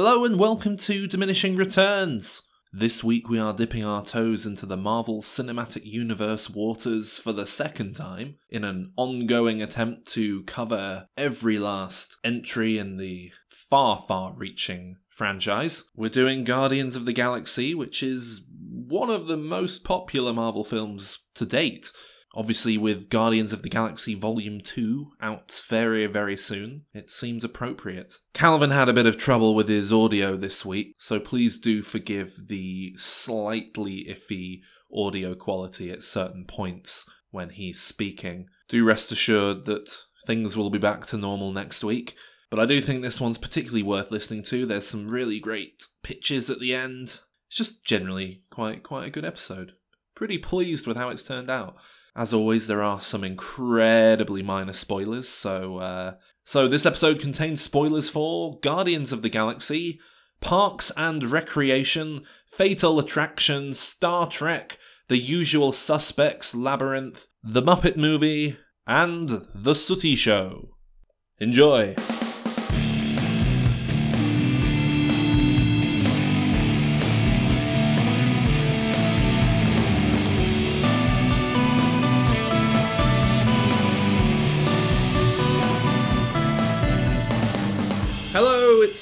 Hello and welcome to Diminishing Returns. This week we are dipping our toes into the Marvel Cinematic Universe waters for the second time in an ongoing attempt to cover every last entry in the far, far reaching franchise. We're doing Guardians of the Galaxy, which is one of the most popular Marvel films to date. Obviously, with Guardians of the Galaxy Volume 2 out very, very soon, it seems appropriate. Calvin had a bit of trouble with his audio this week, so please do forgive the slightly iffy audio quality at certain points when he's speaking. Do rest assured that things will be back to normal next week. But I do think this one's particularly worth listening to. There's some really great pitches at the end. It's just generally quite quite a good episode. Pretty pleased with how it's turned out. As always, there are some incredibly minor spoilers, so uh, so this episode contains spoilers for Guardians of the Galaxy, Parks and Recreation, Fatal Attraction, Star Trek, The Usual Suspects, Labyrinth, The Muppet Movie, and The Sooty Show. Enjoy!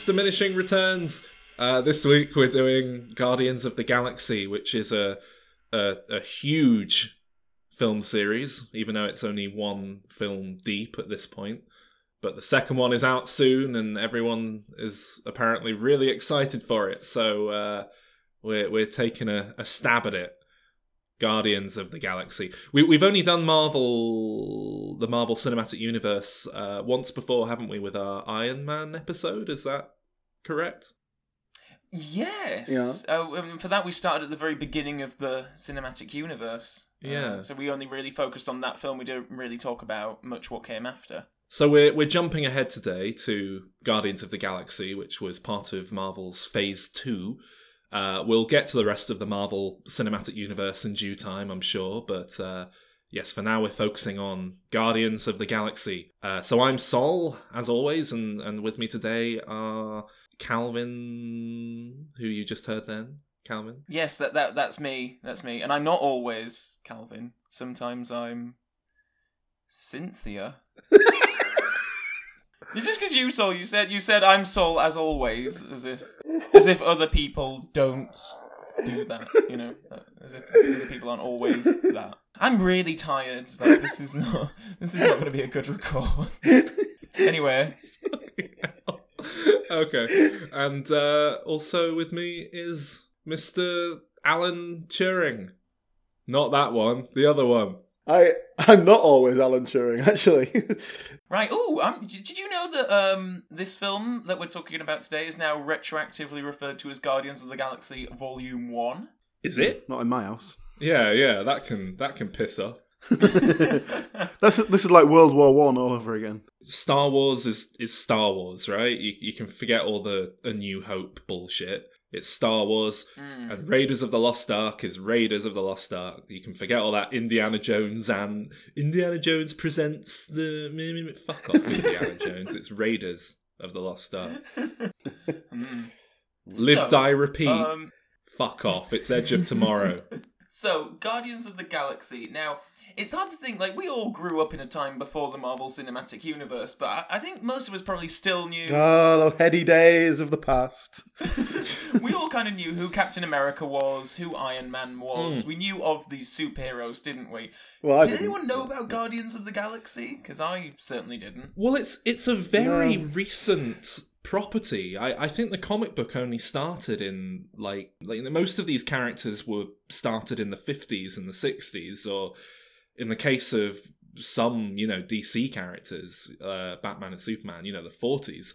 Diminishing Returns. Uh, this week we're doing Guardians of the Galaxy, which is a, a a huge film series, even though it's only one film deep at this point. But the second one is out soon, and everyone is apparently really excited for it. So uh, we're we're taking a, a stab at it. Guardians of the Galaxy. We, we've only done Marvel, the Marvel Cinematic Universe, uh, once before, haven't we, with our Iron Man episode? Is that correct? Yes. Yeah. Uh, um, for that, we started at the very beginning of the cinematic universe. Uh, Yeah. so we only really focused on that film. We didn't really talk about much what came after. So we're we're jumping ahead today to Guardians of the Galaxy, which was part of Marvel's Phase Two. Uh, we'll get to the rest of the Marvel Cinematic Universe in due time, I'm sure. But uh, yes, for now we're focusing on Guardians of the Galaxy. Uh, so I'm Sol, as always, and and with me today are Calvin, who you just heard then. Calvin. Yes, that, that that's me. That's me. And I'm not always Calvin. Sometimes I'm Cynthia. It's just because you Sol, you said you said I'm Sol as always, as if as if other people don't do that, you know, as if other people aren't always that. I'm really tired. Like this is not this is not going to be a good record. anyway, okay. And uh, also with me is Mr. Alan Turing. Not that one, the other one. I I'm not always Alan Turing actually. right. Oh, um, did you know that um this film that we're talking about today is now retroactively referred to as Guardians of the Galaxy Volume One? Is it? not in my house. Yeah, yeah, that can that can piss off. That's this is like World War One all over again. Star Wars is is Star Wars, right? You you can forget all the A New Hope bullshit. It's Star Wars, Mm. and Raiders of the Lost Ark is Raiders of the Lost Ark. You can forget all that Indiana Jones and Indiana Jones presents the fuck off Indiana Jones. It's Raiders of the Lost Ark. Mm. Live, So, die, repeat. Um, Fuck off. It's Edge of Tomorrow. So, Guardians of the Galaxy. Now, it's hard to think, like, we all grew up in a time before the Marvel Cinematic Universe, but I, I think most of us probably still knew. Oh, the heady days of the past. we all kind of knew who Captain America was, who Iron Man was. Mm. We knew of these superheroes, didn't we? Well, Did didn't. anyone know about Guardians of the Galaxy? Because I certainly didn't. Well, it's it's a very No. recent property. I, I think the comic book only started in like like most of these characters were started in the fifties and the sixties, or in the case of some you know DC characters, uh, Batman and Superman, you know the forties.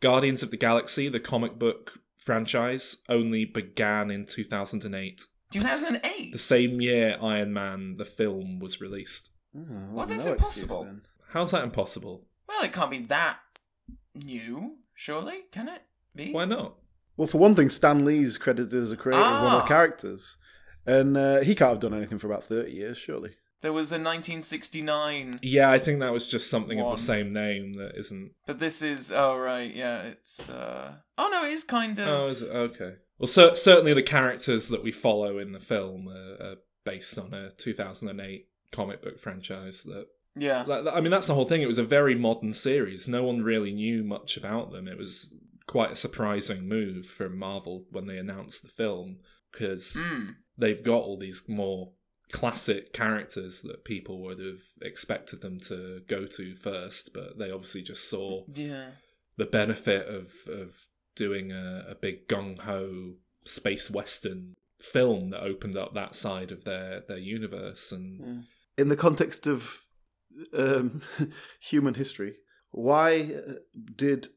Guardians of the Galaxy, the comic book franchise, only began in two thousand and eight, 2008? the same year Iron Man the film was released. Oh, Well, that's no impossible. then. How's that impossible? Well, it can't be that new, surely? Can it be? Why not? Well, for one thing, Stan Lee's credited as a creator of one of Ah. the characters, and uh, he can't have done anything for about thirty years, surely. There was a 1969, Yeah, I think that was just something of the same name that isn't. but this is oh right, yeah, it's uh oh no, it is kind of Oh, is it? Okay. Well, cer- certainly the characters that we follow in the film are, are based on a 2008 comic book franchise that yeah. I mean, that's the whole thing. It was a very modern series. No one really knew much about them. It was quite a surprising move from Marvel when they announced the film because Mm. they've got all these more classic characters that people would have expected them to go to first, but they obviously just saw Yeah. the benefit of of doing a, a big gung ho space western film that opened up that side of their their universe and In the context of um, human history, why uh, did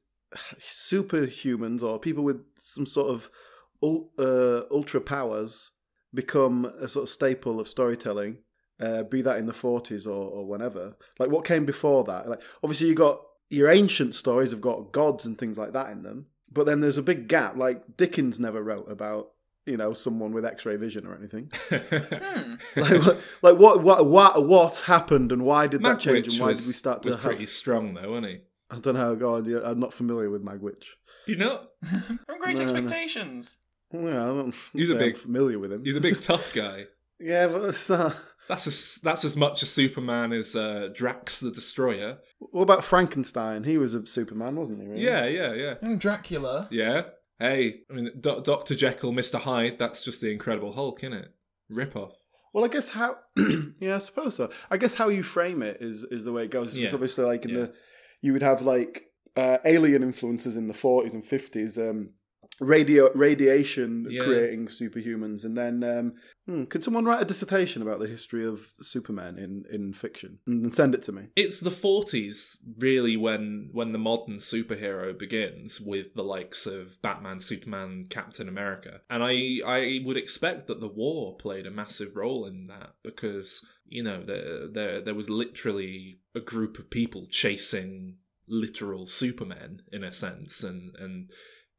superhumans or people with some sort of ul- uh, ultra powers become a sort of staple of storytelling? Uh, be that in the forties or, or whenever. Like, what came before that? Like, obviously, you got your ancient stories have got gods and things like that in them, but then there's a big gap. Like Dickens never wrote about you know someone with X-ray vision or anything. Hmm. like, what, like what, what, what, what happened and why did that change and why was, did we start to was have? pretty strong though, wasn't he? I don't know. Go on. yeah, I'm not familiar with Magwitch. You know, From Great No, no. Expectations. Yeah, I'm He's a say I'm big- familiar with him. he's a big tough guy. yeah, but it's not. That's as that's as much a Superman as uh, Drax the Destroyer. What about Frankenstein? He was a Superman, wasn't he? Really? Yeah, yeah, yeah, And Dracula. yeah. Hey, I mean, Do- Doctor Jekyll, Mister Hyde. That's just the Incredible Hulk, isn't it? Rip off. Well, I guess how. yeah, I suppose so. I guess how you frame it is is the way it goes. It's Yeah. obviously like in Yeah. the you would have like uh, alien influences in the 40s and 50s. Um, radio radiation Yeah. creating superhumans, and then um, hmm, could someone write a dissertation about the history of Superman in in fiction and send it to me? It's the forties, really, when when the modern superhero begins with the likes of Batman, Superman, Captain America, and I I would expect that the war played a massive role in that because you know there there there was literally a group of people chasing literal supermen in a sense, and and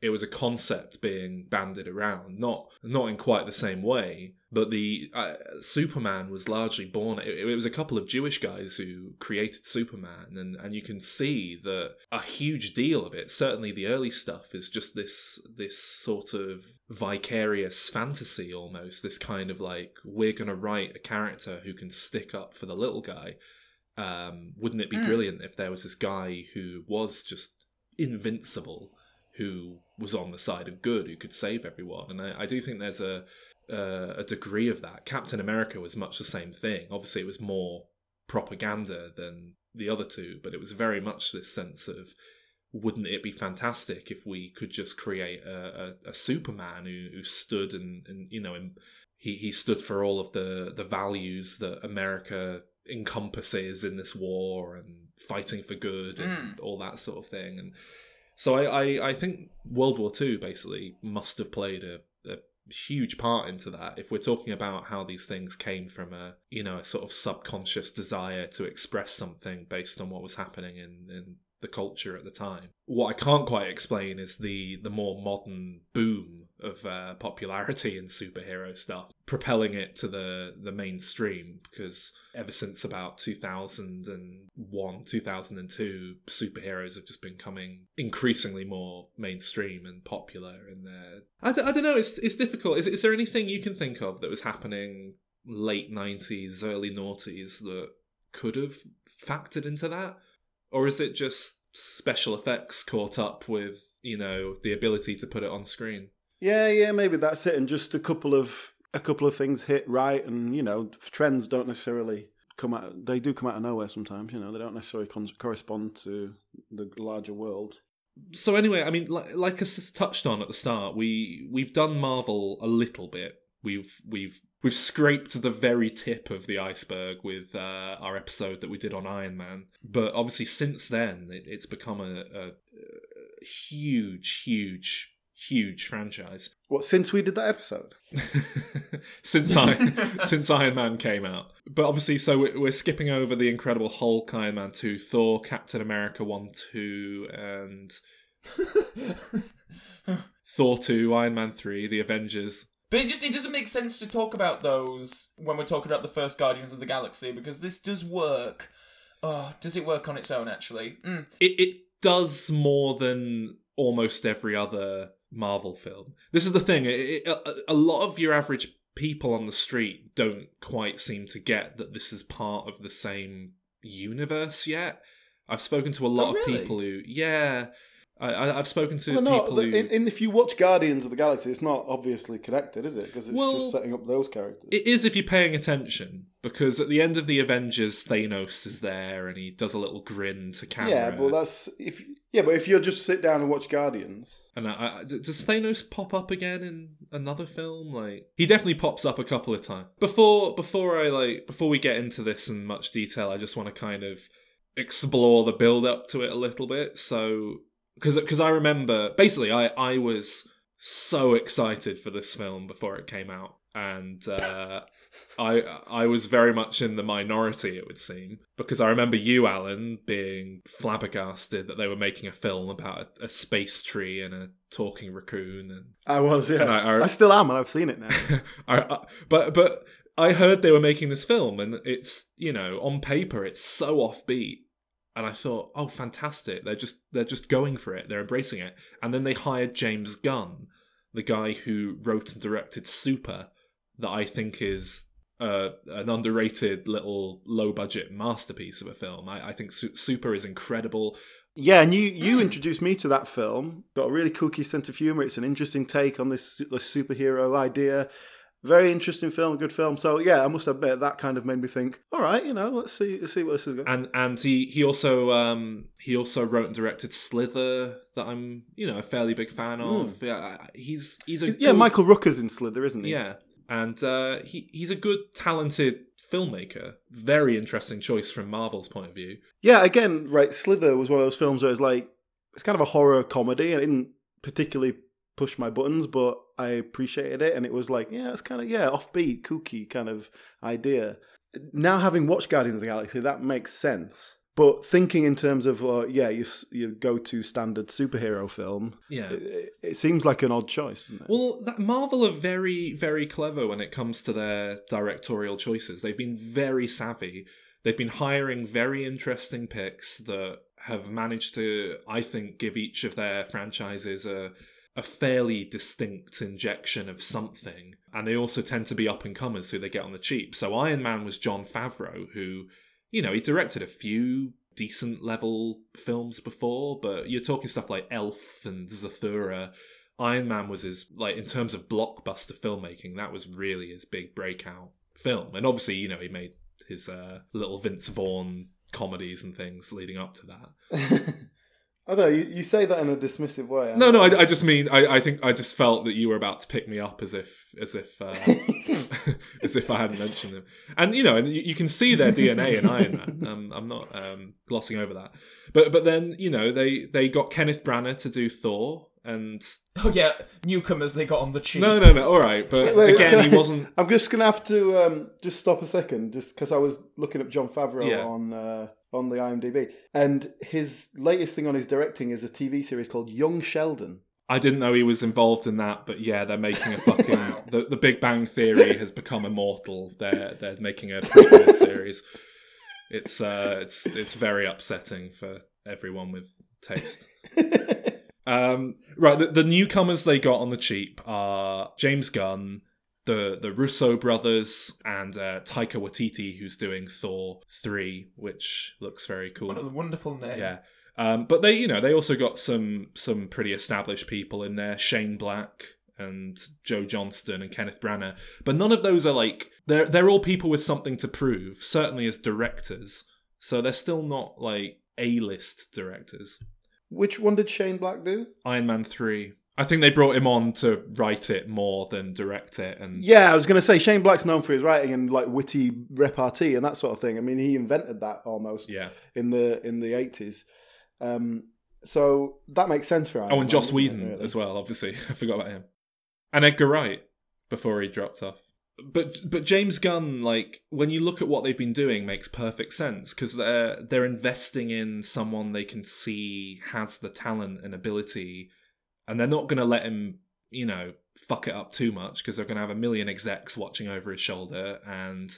it was a concept being banded around, not not in quite the same way, but the uh, Superman was largely born. It, it was a couple of Jewish guys who created Superman, and and you can see that a huge deal of it. Certainly, the early stuff is just this this sort of vicarious fantasy almost. This kind of like we're gonna write a character who can stick up for the little guy. Um, wouldn't it be Mm. brilliant if there was this guy who was just invincible? Who was on the side of good, who could save everyone. And I, I do think there's a uh, a degree of that. Captain America was much the same thing. Obviously, it was more propaganda than the other two, but it was very much this sense of wouldn't it be fantastic if we could just create a, a, a Superman who, who stood and, and you know and he, he stood for all of the, the values that America encompasses in this war and fighting for good and all that sort of thing and so I, I, I think World War II basically must have played a, a huge part into that. If we're talking about how these things came from a you know a sort of subconscious desire to express something based on what was happening in, in the culture at the time. What I can't quite explain is the the more modern boom of uh, popularity in superhero stuff, propelling it to the the mainstream. Because ever since about 2001, 2002, superheroes have just been coming increasingly more mainstream and popular. In their, I d- I don't know. It's it's difficult. Is is there anything you can think of that was happening late 90s, early noughties that could have factored into that? Or is it just special effects caught up with, you know, the ability to put it on screen? Yeah, yeah, maybe that's it. And just a couple of a couple of things hit right, and you know, trends don't necessarily come out. They do come out of nowhere sometimes. You know, they don't necessarily con- correspond to the larger world. So anyway, I mean, like, like I touched on at the start, we we've done Marvel a little bit. We've we've we've scraped the very tip of the iceberg with uh, our episode that we did on Iron Man. But obviously, since then, it, it's become a, a, a huge, huge, huge franchise. What since we did that episode? since I since Iron Man came out. But obviously, so we're, we're skipping over the Incredible Hulk, Iron Man two, Thor, Captain America one, two, and Thor two, Iron Man three, the Avengers. But it just it doesn't make sense to talk about those when we're talking about the first Guardians of the Galaxy because this does work. Oh, does it work on its own? Actually, mm. it, it does more than almost every other Marvel film. This is the thing. It, a, a lot of your average people on the street don't quite seem to get that this is part of the same universe yet. I've spoken to a lot Oh, of really? people who, yeah, I, I, I've spoken to Well, no, people the- who. in, in, if you watch Guardians of the Galaxy, it's not obviously connected, is it? Because it's Well, just setting up those characters. It is if you're paying attention, because at the end of the Avengers, Thanos is there and he does a little grin to camera. yeah, but that's if yeah, but if you just sit down and watch Guardians, And I, I, does Thanos pop up again in another film? Like he definitely pops up a couple of times. Before before I like before we get into this in much detail, I just want to kind of explore the build up to it a little bit. So because because I remember basically I I was so excited for this film before it came out, and uh, I I was very much in the minority. It would seem because I remember you, Alan, being flabbergasted that they were making a film about a, a space tree and a talking raccoon, and I was yeah, I- I- I, still am, and I've seen it now. I, I, but but I heard they were making this film, and it's you know on paper it's so offbeat, and I thought, oh, fantastic! They're just they're just going for it, they're embracing it, and then they hired James Gunn, the guy who wrote and directed Super, that I think is. Uh, an underrated little low budget masterpiece of a film. I, I think Su- Super is incredible. Yeah, and you you Hmm. introduced me to that film. Got a really kooky sense of humor. It's an interesting take on this this superhero idea. Very interesting film, good film. So yeah, I must admit that kind of made me think. All right, you know, let's see let's see what this is going. and and he he also um he also wrote and directed Slither that I'm you know a fairly big fan of. Yeah, he's he's a Hmm. Yeah, good- Michael Rooker's in Slither, isn't he? Yeah, and uh, he he's a good talented filmmaker. Very interesting choice from Marvel's point of view. Yeah, again, right. Slither was one of those films where it's like it's kind of a horror comedy, and it didn't particularly push my buttons, but I appreciated it, and it was like, yeah, it's kind of yeah, offbeat, kooky kind of idea. Now, having watched Guardians of the Galaxy, that makes sense. But thinking in terms of uh, yeah, you you go to standard superhero film, Yeah. it, it seems like an odd choice, doesn't it? Well, that Marvel are very, very clever when it comes to their directorial choices. They've been very savvy. They've been hiring very interesting picks that have managed to, I think, give each of their franchises a a fairly distinct injection of something. And they also tend to be up and comers who they get on the cheap. So Iron Man was Jon Favreau, who, you know, he directed a few decent level films before, but you're talking stuff like Elf and Zathura. Iron Man was his like in terms of blockbuster filmmaking, that was really his big breakout film. And obviously, you know, he made his uh, little Vince Vaughn comedies and things leading up to that. I don't know. You, you say that in a dismissive way. No, no, I, I just mean I, I think I just felt that you were about to pick me up as if as if uh, as if I hadn't mentioned them. And you know, and you, you can see their DNA in Iron Man. Um, I'm not um, glossing over that. But but then you know they they got Kenneth Branagh to do Thor, and oh yeah, newcomers they got on the cheap. no no no, all right. But Wait, again, can he I- wasn't. I'm just gonna have to um, just stop a second, just because I was looking up Jon Favreau Yeah. on uh, on the IMDb, and his latest thing on his directing is a TV series called Young Sheldon. I didn't know he was involved in that, but yeah, they're making a fucking the, the Big Bang Theory has become immortal. They're they're making a prequel series. It's uh it's it's very upsetting for everyone with taste. Um, right, the, the newcomers they got on the cheap are James Gunn, the the Russo brothers, and uh, Taika Waititi, who's doing Thor three, which looks very cool. What a wonderful name. Yeah. Um, but they, you know, they also got some some pretty established people in there, Shane Black and Joe Johnston and Kenneth Branagh. But none of those are like they're they're all people with something to prove, certainly as directors. So they're still not like A list directors. Which one did Shane Black do? Iron Man three. I think they brought him on to write it more than direct it, and Yeah, I was gonna say Shane Black's known for his writing and like witty repartee and that sort of thing. I mean, he invented that almost yeah. in the in the eighties. Um, so that makes sense for. Iron Oh, and Man, Joss doesn't it, Whedon really? as well. Obviously, I forgot about him, and Edgar Wright before he dropped off. But but James Gunn, like when you look at what they've been doing, makes perfect sense because they're they're investing in someone they can see has the talent and ability, and they're not going to let him, you know, fuck it up too much because they're going to have a million execs watching over his shoulder. And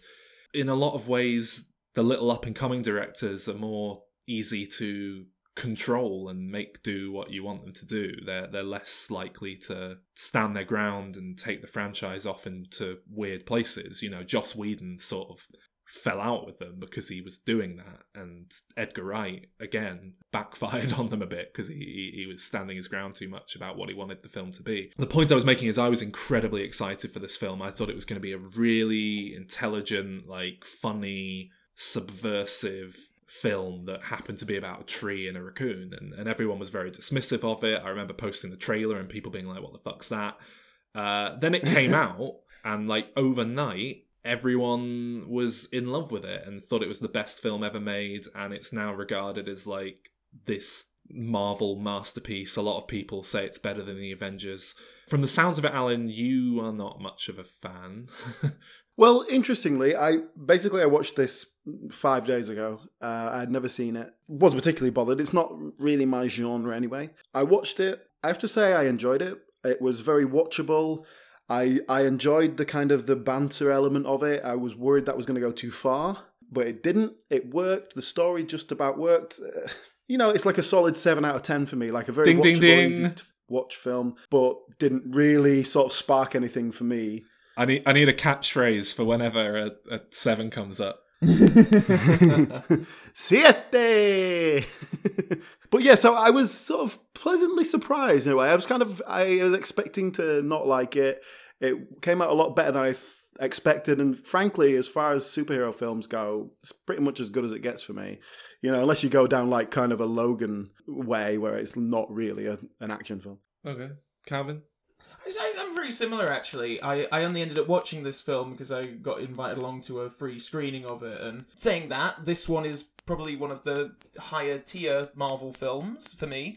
in a lot of ways, the little up and coming directors are more easy to control and make do what you want them to do. They're they're less likely to stand their ground and take the franchise off into weird places. You know, Joss Whedon sort of fell out with them because he was doing that, and Edgar Wright again backfired on them a bit because he, he he was standing his ground too much about what he wanted the film to be. The point I was making is I was incredibly excited for this film. I thought it was going to be a really intelligent, like funny, subversive film that happened to be about a tree and a raccoon and, and everyone was very dismissive of it. I remember posting the trailer and people being like what the fuck's that? Uh, then it came out and like overnight everyone was in love with it and thought it was the best film ever made and it's now regarded as like this marvel masterpiece. A lot of people say it's better than the avengers. From the sounds of it alan you are not much of a fan. Well, interestingly, I basically I watched this five days ago. Uh, I had never seen it. wasn't particularly bothered. It's not really my genre anyway. I watched it. I have to say I enjoyed it. It was very watchable. I I enjoyed the kind of the banter element of it. I was worried that was going to go too far, but it didn't. It worked. The story just about worked. You know, it's like a solid seven out of ten for me. Like a very Ding, watchable, ding, easy ding. to watch film, but didn't really sort of spark anything for me. I need I need a catchphrase for whenever a, a seven comes up. Siete. but yeah, so I was sort of pleasantly surprised in a way. I was kind of I was expecting to not like it. It came out a lot better than I th- expected, and frankly, as far as superhero films go, it's pretty much as good as it gets for me. You know, unless you go down like kind of a Logan way where it's not really a, an action film. Okay, Calvin. I'm very similar actually. I, I only ended up watching this film because I got invited along to a free screening of it. And saying that, this one is probably one of the higher tier Marvel films for me.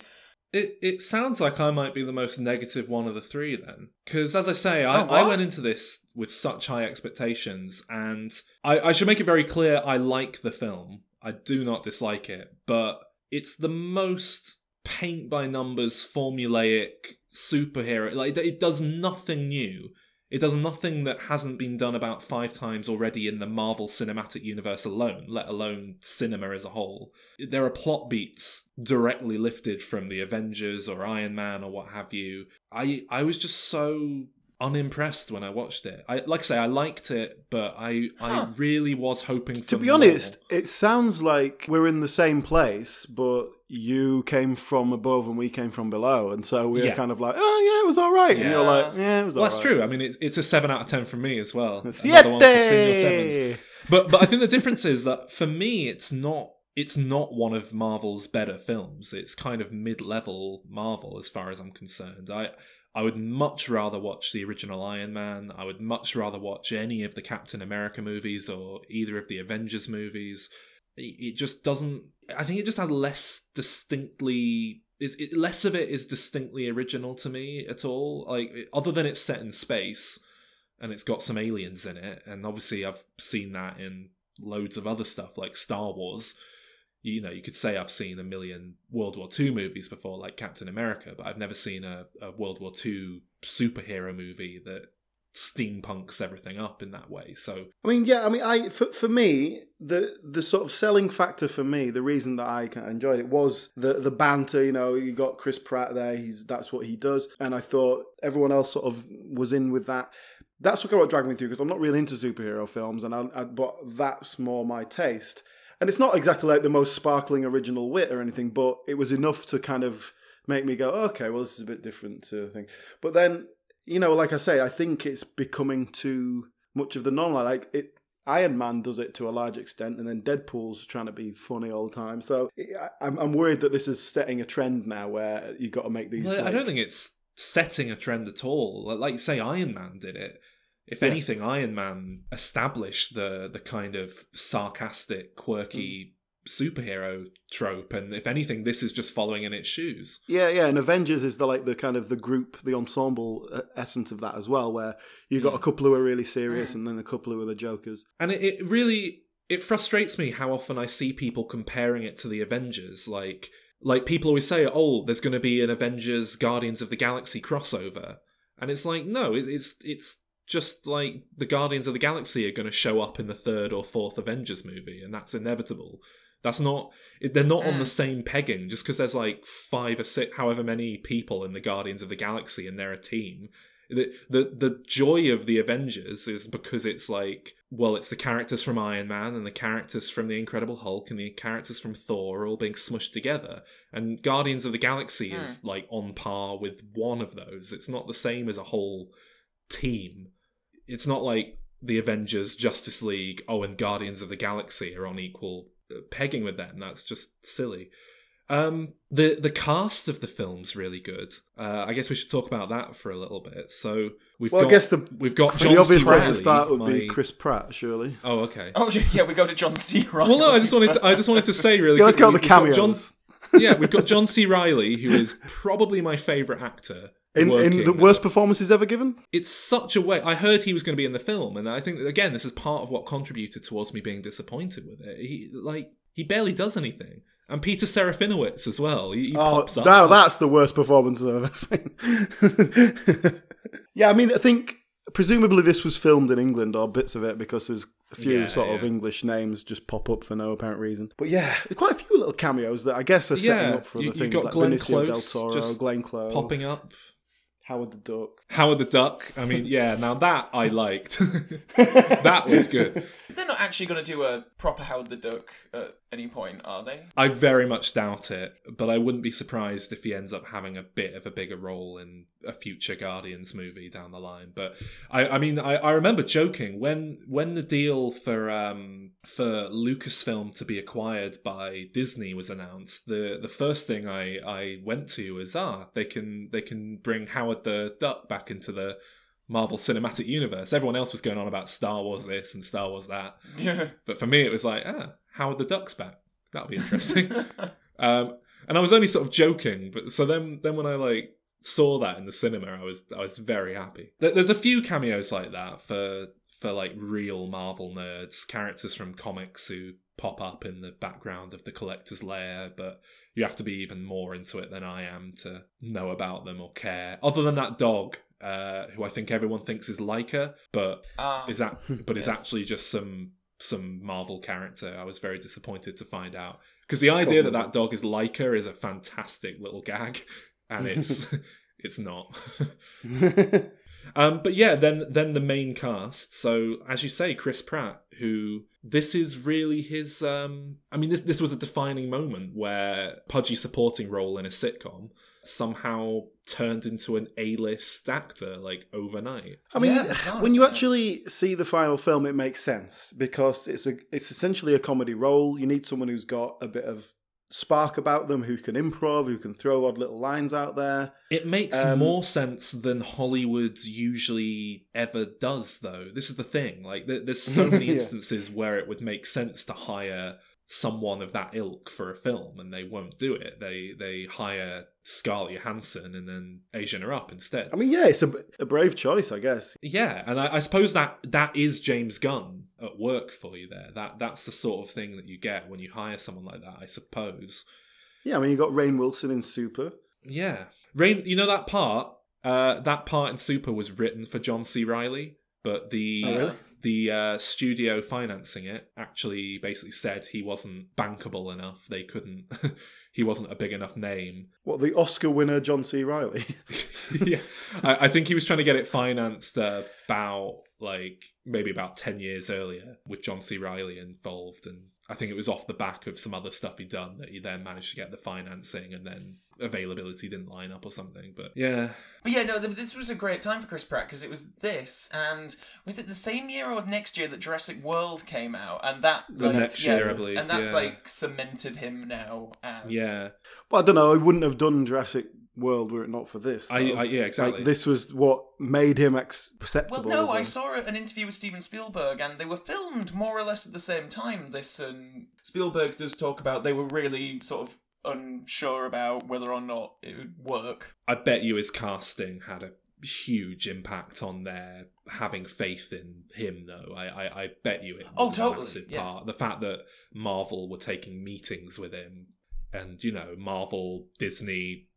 It it sounds like I might be the most negative one of the three then, because as I say, I, Oh, I went into this with such high expectations, and I, I should make it very clear I like the film. I do not dislike it, but it's the most paint by numbers formulaic superhero. Like it, it does nothing new. It does nothing that hasn't been done about five times already in the Marvel Cinematic Universe alone, let alone cinema as a whole. There are plot beats directly lifted from the Avengers or Iron Man or what have you. I I was just so unimpressed when I watched it. I like I say I liked it, but I I really was hoping for To be more. honest, it sounds like we're in the same place, but you came from above and we came from below, and so we're Yeah. kind of like, oh yeah, it was all right, and you're like, yeah, it was Well, all that's right. true. I mean, it's, it's a seven out of ten from me as well. Another one for Senior Sevens. Siete! But but I think the difference is that for me, it's not it's not one of Marvel's better films. It's kind of mid level Marvel as far as I'm concerned. I I would much rather watch the original Iron Man. I would much rather watch any of the Captain America movies or either of the Avengers movies. It it just doesn't. I think it just has less distinctly. Is it, less of it is distinctly original to me at all. Like other than it's set in space and it's got some aliens in it, and obviously I've seen that in loads of other stuff like Star Wars. You know, you could say I've seen a million World War II movies before, like Captain America, but I've never seen a, a World War II superhero movie that steampunks everything up in that way. So I mean, yeah, I mean, I for, for me, the the sort of selling factor for me, the reason that I enjoyed it was the the banter. You know, you got Chris Pratt there; he's that's what he does, and I thought everyone else sort of was in with that. That's what kind of dragged me through because I'm not really into superhero films, and I, I but that's more my taste. And it's not exactly like the most sparkling original wit or anything, but it was enough to kind of make me go, okay, well, this is a bit different to thing. But then, you know, like I say, I think it's becoming too much of the norm. Like it, Iron Man does it to a large extent, and then Deadpool's trying to be funny all the time. So I'm, I'm worried that this is setting a trend now where you've got to make these. Well, I don't think it's setting a trend at all. Like- Like you say, Iron Man did it. If Yeah. anything, Iron Man established the the kind of sarcastic, quirky mm. Superhero trope, and if anything, this is just following in its shoes. Yeah, yeah, and Avengers is the like the kind of the group, the ensemble uh, essence of that as well, where you got a couple who are really serious and then a couple who are the jokers. And it, it really it frustrates me how often I see people comparing it to the Avengers. Like like people always say, "Oh, there's going to be an Avengers Guardians of the Galaxy crossover." And it's like, no, it, it's it's just like the Guardians of the Galaxy are going to show up in the third or fourth Avengers movie, and that's inevitable. That's not. it- They're not on the Mm. same pegging. Just because there's like five or six, however many people in the Guardians of the Galaxy, and they're a team. The, the the joy of the Avengers is because it's like well it's the characters from Iron Man and the characters from the Incredible Hulk and the characters from Thor are all being smushed together and Guardians of the Galaxy is like on par with one of those it's not the same as a whole team it's not like the Avengers Justice League oh and Guardians of the Galaxy are on equal uh, pegging with them that's just silly um, the the cast of the film's really good. Uh, I guess we should talk about that for a little bit. So we've Well, got I guess the we've got John the obvious place to start would be Chris Pratt, surely. Oh, okay. Oh yeah, we go to John C. Reilly. Well, no, I just wanted to, I just wanted to say really. Yeah, let's go quickly, the we've cameos. John, yeah, we've got John C. Reilly, who is probably my favorite actor. In, in the worst performances ever given. It's such a way. I heard he was going to be in the film, and I think that, again, this is part of what contributed towards me being disappointed with it. He like he barely does anything, and Peter Serafinowicz as well. He, he Oh, pops up. now that's the worst performance I've ever seen. yeah, I mean, I think presumably this was filmed in England or bits of it because there's a few Yeah, sort of. English names just pop up for no apparent reason. But yeah, quite a few little cameos that I guess are setting Yeah, up for you- other you've things like Glenn Benicio del Toro, Glenn Close, popping up. Howard the Duck. Howard the Duck. I mean, yeah. Now that I liked. that was good. They're not actually going to do a proper Howard the Duck at any point, are they? I very much doubt it, but I wouldn't be surprised if he ends up having a bit of a bigger role in a future Guardians movie down the line. But I, I mean, I, I remember joking when when the deal for um, for Lucasfilm to be acquired by Disney was announced. The the first thing I, I went to was ah they can they can bring Howard the Duck back into the Marvel Cinematic Universe. Everyone else was going on about Star Wars this and Star Wars that. But for me, it was like, ah, Howard the Duck's back. That'll be interesting. um, and I was only sort of joking, but so then, then when I like saw that in the cinema, I was I was very happy. There's a few cameos like that for for like real Marvel nerds, characters from comics who pop up in the background of the collector's lair, but you have to be even more into it than I am to know about them or care. Other than that dog, uh, who I think everyone thinks is Laika, but Ah, is that but it's Yes. actually just some some Marvel character. I was very disappointed to find out because the idea that that dog is Laika is a fantastic little gag, and it's it's not. Um, but yeah, then then the main cast. So as you say, Chris Pratt, who this is really his. Um, I mean, this this was a defining moment where pudgy supporting role in a sitcom somehow turned into an A-list actor like overnight. I mean, Yeah, bizarre, when you isn't actually see the final film, it makes sense because it's a it's essentially a comedy role. You need someone who's got a bit of spark about them, who can improv, who can throw odd little lines out there. It makes Um, more sense than Hollywood usually ever does, though. This is the thing. Like, there- there's so many Yeah. instances where it would make sense to hire someone of that ilk for a film, and they won't do it. They they hire Scarlett Johansson and then Asian her up instead. I mean, yeah, it's a, a brave choice, I guess. Yeah, and I, I suppose that that is James Gunn at work for you there. That that's the sort of thing that you get when you hire someone like that. I suppose. Yeah, I mean, you got Rainn Wilson in Super. Yeah. Rainn, you know that part? Uh, that part in Super was written for John C. Reilly, but the Oh, really? The uh, studio financing it actually basically said he wasn't bankable enough. They couldn't. he wasn't a big enough name. What the Oscar winner John C. Reilly? yeah, I, I think he was trying to get it financed uh, about like maybe about ten years earlier with John C. Reilly involved, and I think it was off the back of some other stuff he'd done that he then managed to get the financing, and then availability didn't line up or something. But yeah, But yeah, no, this was a great time for Chris Pratt because it was this, and was it the same year or next year that Jurassic World came out, and that The like, next yeah, year, I believe, and that's yeah. like cemented him now as yeah. well, I don't know. I wouldn't have done Jurassic World were it not for this. I. I yeah, exactly. Like this was what made him ex- Well, no, as a- I saw an interview with Steven Spielberg, and they were filmed more or less at the same time. This and Spielberg does talk about they were really sort of unsure about whether or not it would work. I bet you his casting had a huge impact on their having faith in him though i i, I bet you it oh, was Oh, a totally, massive yeah. part the fact that marvel were taking meetings with him and you know marvel disney S-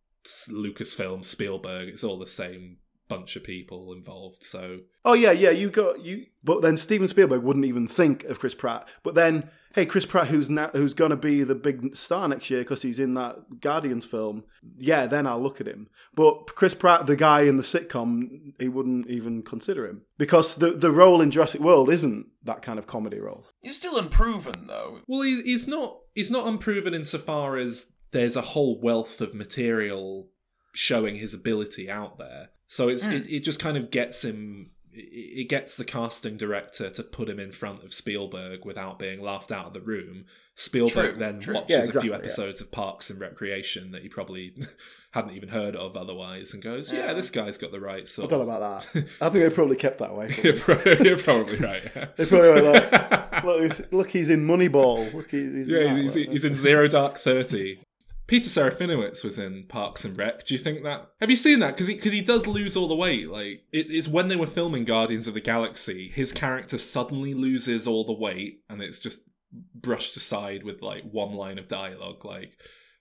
lucasfilm spielberg it's all the same bunch of people involved. So Oh yeah, yeah. You got you, but then Steven Spielberg wouldn't even think of Chris Pratt. But then, hey, Chris Pratt, who's now who's going to be the big star next year because he's in that Guardians film. Yeah, then I'll look at him. But Chris Pratt, the guy in the sitcom, he wouldn't even consider him because the the role in Jurassic World isn't that kind of comedy role. He was still unproven though. Well, he, he's not. He's not unproven insofar as there's a whole wealth of material showing his ability out there. So it's hmm. it, it just kind of gets him. It it gets the casting director to put him in front of Spielberg without being laughed out of the room. Spielberg True, then true. watches Yeah, a exactly, few yeah. episodes of Parks and Recreation that he probably hadn't even heard of otherwise, and goes, "Yeah, Yeah. this guy's got the right I don't know about that. I think they probably kept that way. you're, probably, you're probably right. They probably were like, look, he's, look, he's in Moneyball. Look, he- he's Yeah, that. he's, he's in Zero Dark Thirty. Peter Serafinowicz was in Parks and Rec. Do you think that? Have you seen that? Because he, 'cause he does lose all the weight. Like it is when they were filming Guardians of the Galaxy, his character suddenly loses all the weight, and it's just brushed aside with like one line of dialogue, like,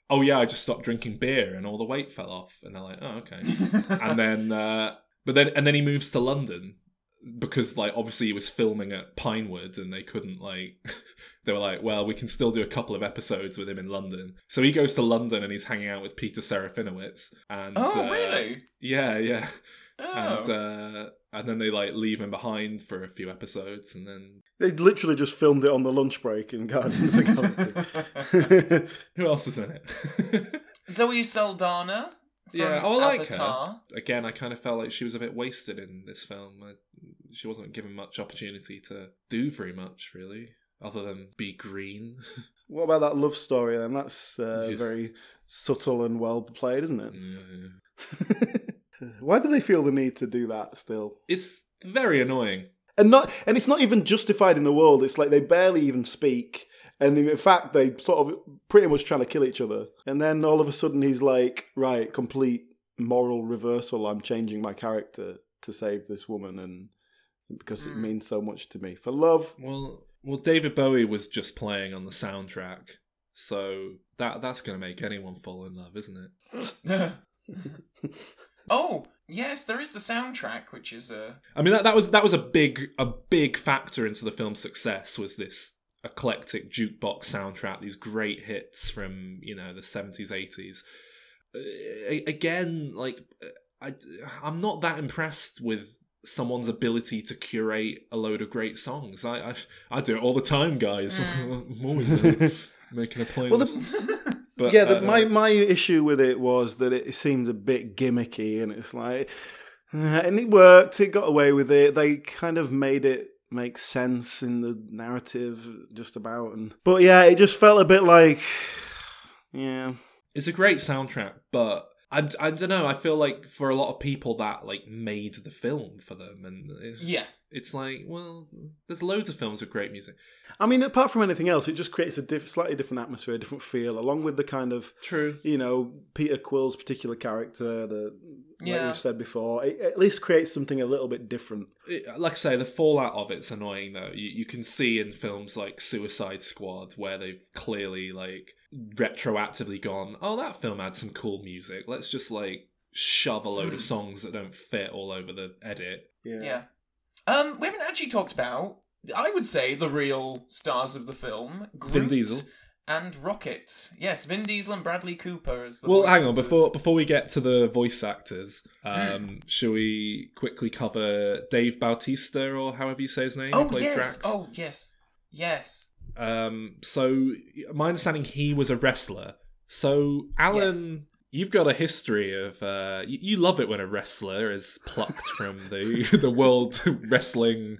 "Oh yeah, I just stopped drinking beer, and all the weight fell off." And they're like, "Oh okay." and then, uh, but then, and then he moves to London because like obviously he was filming at Pinewood and they couldn't like they were like well we can still do a couple of episodes with him in London so he goes to London and he's hanging out with Peter Serafinowicz and oh uh, really? yeah yeah Oh. and uh, and then they like leave him behind for a few episodes and then They literally just filmed it on the lunch break in Guardians of the Galaxy. who else is in it Zoe Saldana. From Yeah, oh, I like her. Again I kind of felt like she was a bit wasted in this film I, she wasn't given much opportunity to do very much really other than be green what about that love story then? That's uh, Yes. very subtle and well played, isn't it? Yeah, yeah. Why do they feel the need to do that still? It's very annoying. And not, and it's not even justified in the world. It's like they barely even speak, and in fact, they sort of pretty much trying to kill each other. And then all of a sudden, he's like, "Right, complete moral reversal. I'm changing my character to save this woman, and because it Mm. means so much to me for love." Well, well, David Bowie was just playing on the soundtrack, so that that's going to make anyone fall in love, isn't it? oh yes, there is the soundtrack, which is uh, I mean, that, that was that was a big a big factor into the film's success. Was this eclectic jukebox soundtrack? These great hits from you know the seventies, eighties. Again, like I, I'm not that impressed with someone's ability to curate a load of great songs. I I, I do it all the time, guys. I'm always uh, making a playlist. Well, the, but, yeah, the, uh, my my issue with it was that it seemed a bit gimmicky, and it's like, uh, and it worked. It got away with it. They kind of made it make sense in the narrative, just about. And but yeah, it just felt a bit like, yeah, it's a great soundtrack, but I, I don't know. I feel like for a lot of people that like made the film for them, and it- yeah. it's like, well, there's loads of films with great music. I mean, apart from anything else, it just creates a diff- slightly different atmosphere, a different feel, along with the kind of True. you know Peter Quill's particular character. The like Yeah. we've said before, it at least creates something a little bit different. It, like I say, the fallout of it's annoying though. You, you can see in films like Suicide Squad where they've clearly like retroactively gone, oh, that film had some cool music. Let's just like shove a load Hmm. of songs that don't fit all over the edit. Yeah. yeah. Um, we haven't actually talked about, I would say, the real stars of the film. Groot Vin Diesel. And Rocket. Yes, Vin Diesel and Bradley Cooper as the Well, hang on voices of- before before we get to the voice actors. Hmm. Um, Shall we quickly cover Dave Bautista or however you say his name? Oh, yes. Drax? Oh, yes. Yes. Um, so my understanding, he was a wrestler. So Alan, you've got a history of uh, you, you love it when a wrestler is plucked from the the World Wrestling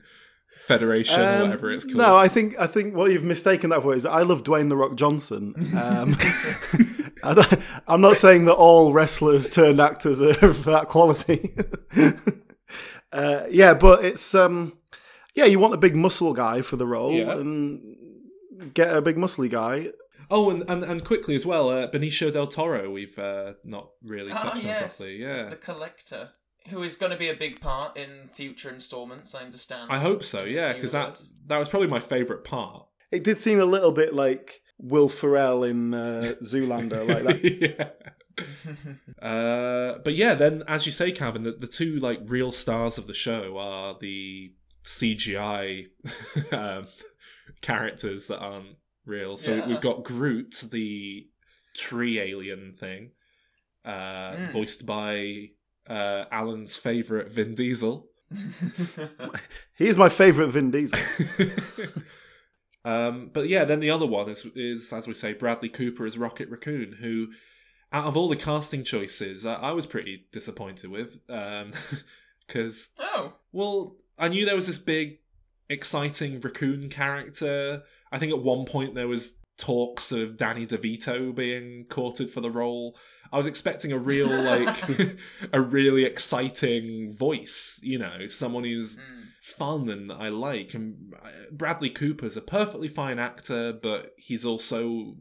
Federation or Um, whatever it's called. No, I think I think what you've mistaken that for is I love Dwayne the Rock Johnson. Um, I'm not saying that all wrestlers turned actors are of that quality. uh, yeah, but it's um, yeah, you want a big muscle guy for the role Yeah. and get a big muscly guy. oh, and, and and quickly as well, uh, Benicio del Toro. We've uh, not really Ah, touched on yes. properly. It's Yeah, the collector. Who is going to be a big part in future installments, I understand. I hope so. Yeah, because that that was probably my favorite part. It did seem a little bit like Will Ferrell in uh, Zoolander, like that yeah. Uh, but yeah, then as you say, Calvin, the, the two like real stars of the show are the CGI um, characters that aren't real. So Yeah. we've got Groot, the tree alien thing, uh, Mm. voiced by uh, Alan's favorite Vin Diesel. He's my favourite Vin Diesel. um, but yeah, then the other one is is as we say Bradley Cooper as Rocket Raccoon, who out of all the casting choices, I, I was pretty disappointed with because oh, well, I knew there was this big, exciting raccoon character. I think at one point there was talks of Danny DeVito being courted for the role. I was expecting a real like a really exciting voice, you know, someone who's Mm. fun and I like. And uh, Bradley Cooper's a perfectly fine actor, but he's also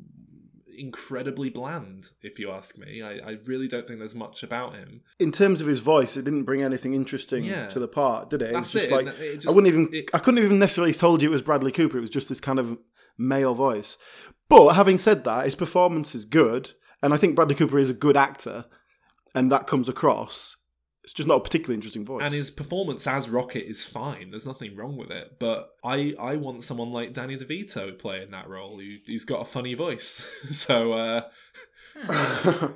incredibly bland, if you ask me. I, I really don't think there's much about him. In terms of his voice, it didn't bring anything interesting Yeah. to the part, did it? That's it's just it. like it I wouldn't even it- I couldn't even necessarily told you it was Bradley Cooper. It was just this kind of male voice. But having said that, his performance is good, and I think Bradley Cooper is a good actor, and that comes across. It's just not a particularly interesting voice. and his performance as Rocket is fine. There's nothing wrong with it. But I, I want someone like Danny DeVito playing that role who, who's got a funny voice. so, uh, uh,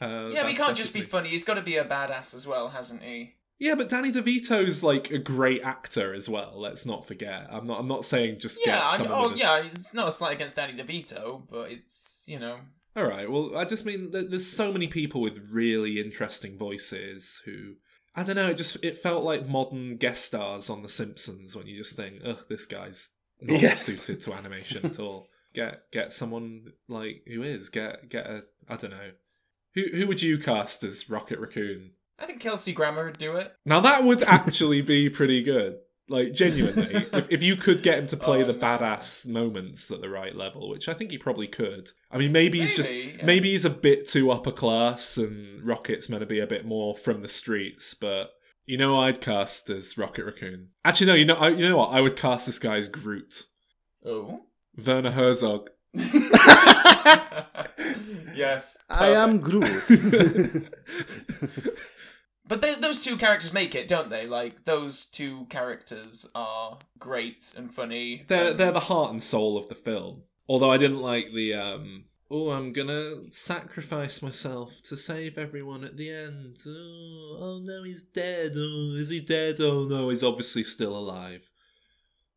yeah, that's- he can't just be me. funny. He's got to be a badass as well, hasn't he? Yeah, but Danny DeVito's like a great actor as well. Let's not forget. I'm not. I'm not saying just Yeah, get I, oh yeah. It's not a slight against Danny DeVito, but it's you know. All right. Well, I just mean that there's so many people with really interesting voices who I don't know. It just it felt like modern guest stars on The Simpsons when you just think, ugh, this guy's not Yes. suited to animation at all. Get get someone like who is get get a I don't know. Who who would you cast as Rocket Raccoon? I think Kelsey Grammer would do it. Now that would actually be pretty good. Like genuinely, if, if you could get him to play Oh, the no. badass moments at the right level, which I think he probably could. I mean, maybe he's just Maybe, yeah. maybe he's a bit too upper class, and Rocket's meant to be a bit more from the streets. But you know, I'd cast as Rocket Raccoon. Actually, no. You know, I, you know what? I would cast this guy as Groot, Oh. Werner Herzog. yes. I am Groot. But they, those two characters make it, don't they? Like those two characters are great and funny. They're and- they're the heart and soul of the film. Although I didn't like the um. Oh, I'm gonna sacrifice myself to save everyone at the end. Oh, oh no, he's dead. Oh, is he dead? Oh no, he's obviously still alive.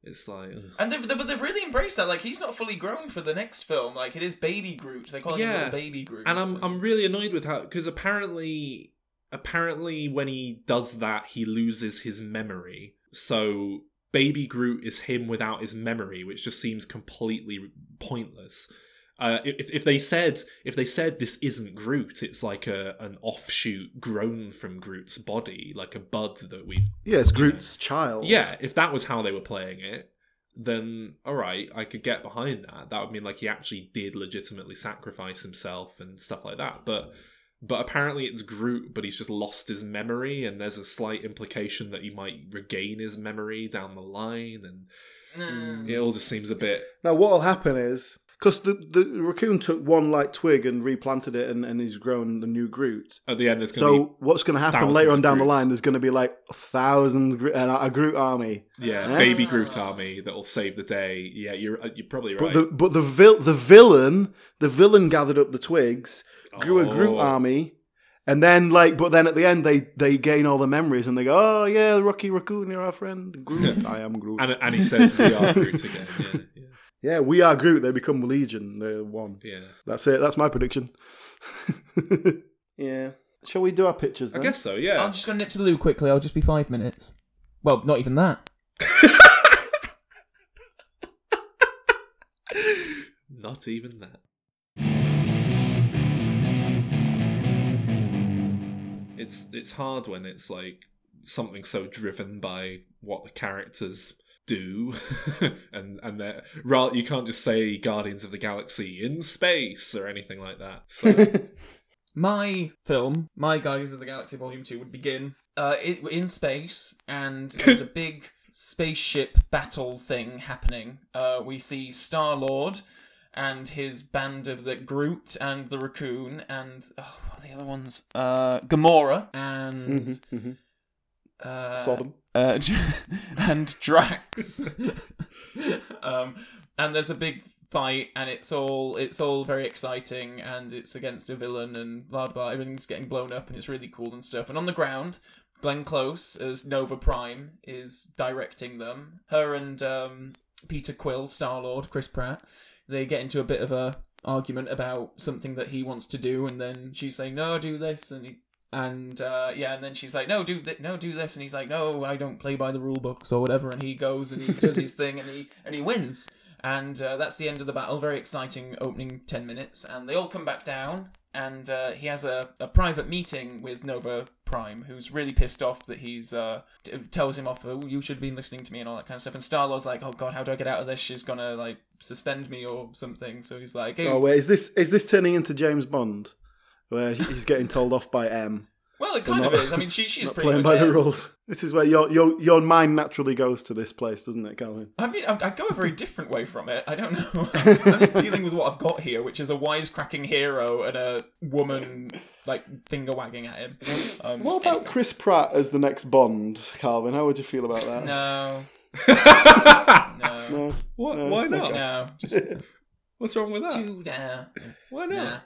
It's like, ugh. And they, they, but they've really embraced that. Like he's not fully grown for the next film. Like it is Baby Groot. They call him Yeah. little Baby Groot. and I'm I'm really annoyed with how because apparently apparently when he does that he loses his memory. So Baby Groot is him without his memory, which just seems completely pointless. Uh, if if they said if they said this isn't Groot, it's like a an offshoot grown from Groot's body, like a bud that we've yeah, it's Groot's child. yeah, if that was how they were playing it, then all right, I could get behind that. That would mean like he actually did legitimately sacrifice himself and stuff like that. But but apparently it's Groot, but he's just lost his memory, and there's a slight implication that he might regain his memory down the line, and Mm. it all just seems a bit. Now, what'll happen is because the, the raccoon took one like twig and replanted it, and, and he's grown the new Groot. At the end, there's going to So what's going to happen later on of down the line? There's going to be like thousands Gro- uh, a Groot army. be yeah, Ah. baby Groot army that'll save the day. Yeah, you're uh, you're probably right. But the but the vil- the villain the villain gathered up the twigs, grew a Groot Oh. army, and then like but then at the end they they gain all the memories and they go oh yeah Rocky Raccoon you're our friend Groot I am Groot and and he says we are Groot again. Yeah, yeah, yeah we are Groot they become Legion they're one yeah. that's it that's my prediction yeah shall we do our pictures I guess so. Yeah. I'm just gonna nip to the loo quickly. I'll just be five minutes. Well, not even that. Not even that. It's it's hard when it's like something so driven by what the characters do, and and they're- rather you can't just say Guardians of the Galaxy in space or anything like that. So My film, my Guardians of the Galaxy Volume Two, would begin uh, in space, and there's a big spaceship battle thing happening. Uh, we see Star Lord and his band of the Groot and the Raccoon and oh, what are the other ones? Uh, Gamora and Mhm, mhm. uh, Sodom. uh, and Drax. um, and there's a big fight, and it's all it's all very exciting, and it's against a villain, and blah blah. Everything's getting blown up, and it's really cool and stuff. And on the ground, Glenn Close as Nova Prime is directing them. Her and um, Peter Quill, Star Lord, Chris Pratt, they get into a bit of a argument about something that he wants to do, and then she's saying, "No, do this," and he and uh, yeah, and then she's like, "No, do th- no, do this," and he's like, "No, I don't play by the rule books or whatever," and he goes and he does his thing and he and he wins, and uh, that's the end of the battle. Very exciting opening ten minutes, and they all come back down, and uh, he has a, a private meeting with Nova Prime, who's really pissed off that he's uh, t- tells him off, "Oh, you should have been listening to me" and all that kind of stuff. And Star Lord's like, "Oh God, how do I get out of this? She's gonna like suspend me or something." So he's like, hey, Oh wait, is this is this turning into James Bond, where he's getting told off by M? "Well, it kind not- of is. I mean, she she's Not pretty playing much by the rules. This is where your your your mind naturally goes to this place, doesn't it, Calvin? I mean, I- I'd go a very different way from it. I don't know. I'm just dealing with what I've got here, which is a wisecracking hero and a woman like finger wagging at him. Um, What about Chris Pratt as the next Bond, Calvin? How would you feel about that? No, no, No. What? No, Why not? okay. no. Just What's wrong with that? too nah, Why not? nah.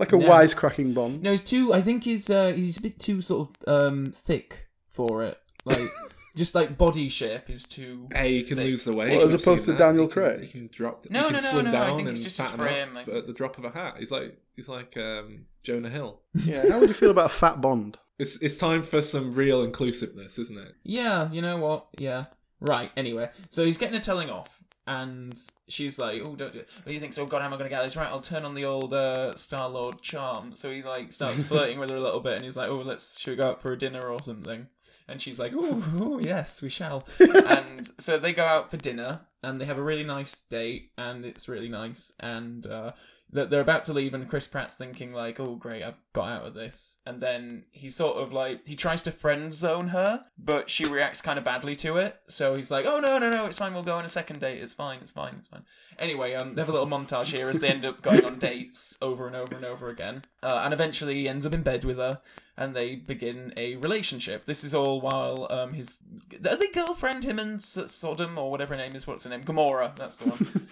Like a No. wisecracking Bond. No, he's too. I think he's uh, he's a bit too sort of um thick for it. Like Just like body shape is too. A, you can thick. lose the weight. Well, as opposed to that. Daniel You can- Craig. You can drop. No, you no, can no, slim no, I down think and it's just his fatten frame, up like- at the drop of a hat. He's like he's like um, Jonah Hill. Yeah. How would you feel about a fat Bond? It's it's time for some real inclusiveness, isn't it? Yeah, you know what? Yeah. Right. Anyway, so he's getting a telling off, and she's like, "Oh, don't do. He thinks, "Oh God, how am I going to get this right?" I'll turn on the old uh, Star Lord charm. So he like starts flirting with her a little bit, and he's like, "Oh, let's should we go out for a dinner or something?" And she's like, "Oh, oh yes, we shall." and so they go out for dinner, and they have a really nice date, and it's really nice, and uh, that they're about to leave and Chris Pratt's thinking like, "Oh great, I've got out of this." And then he sort of like he tries to friend zone her, but she reacts kind of badly to it. So he's like, "Oh no, no, no, it's fine. We'll go on a second date. It's fine. It's fine. It's fine." Anyway, um, they have a little montage here as they end up going on dates over and over and over again, uh, and eventually he ends up in bed with her. And they begin a relationship. This is all while um his are they girlfriend him and S- Sodom or whatever her name is. What's her name? Gamora. That's the one.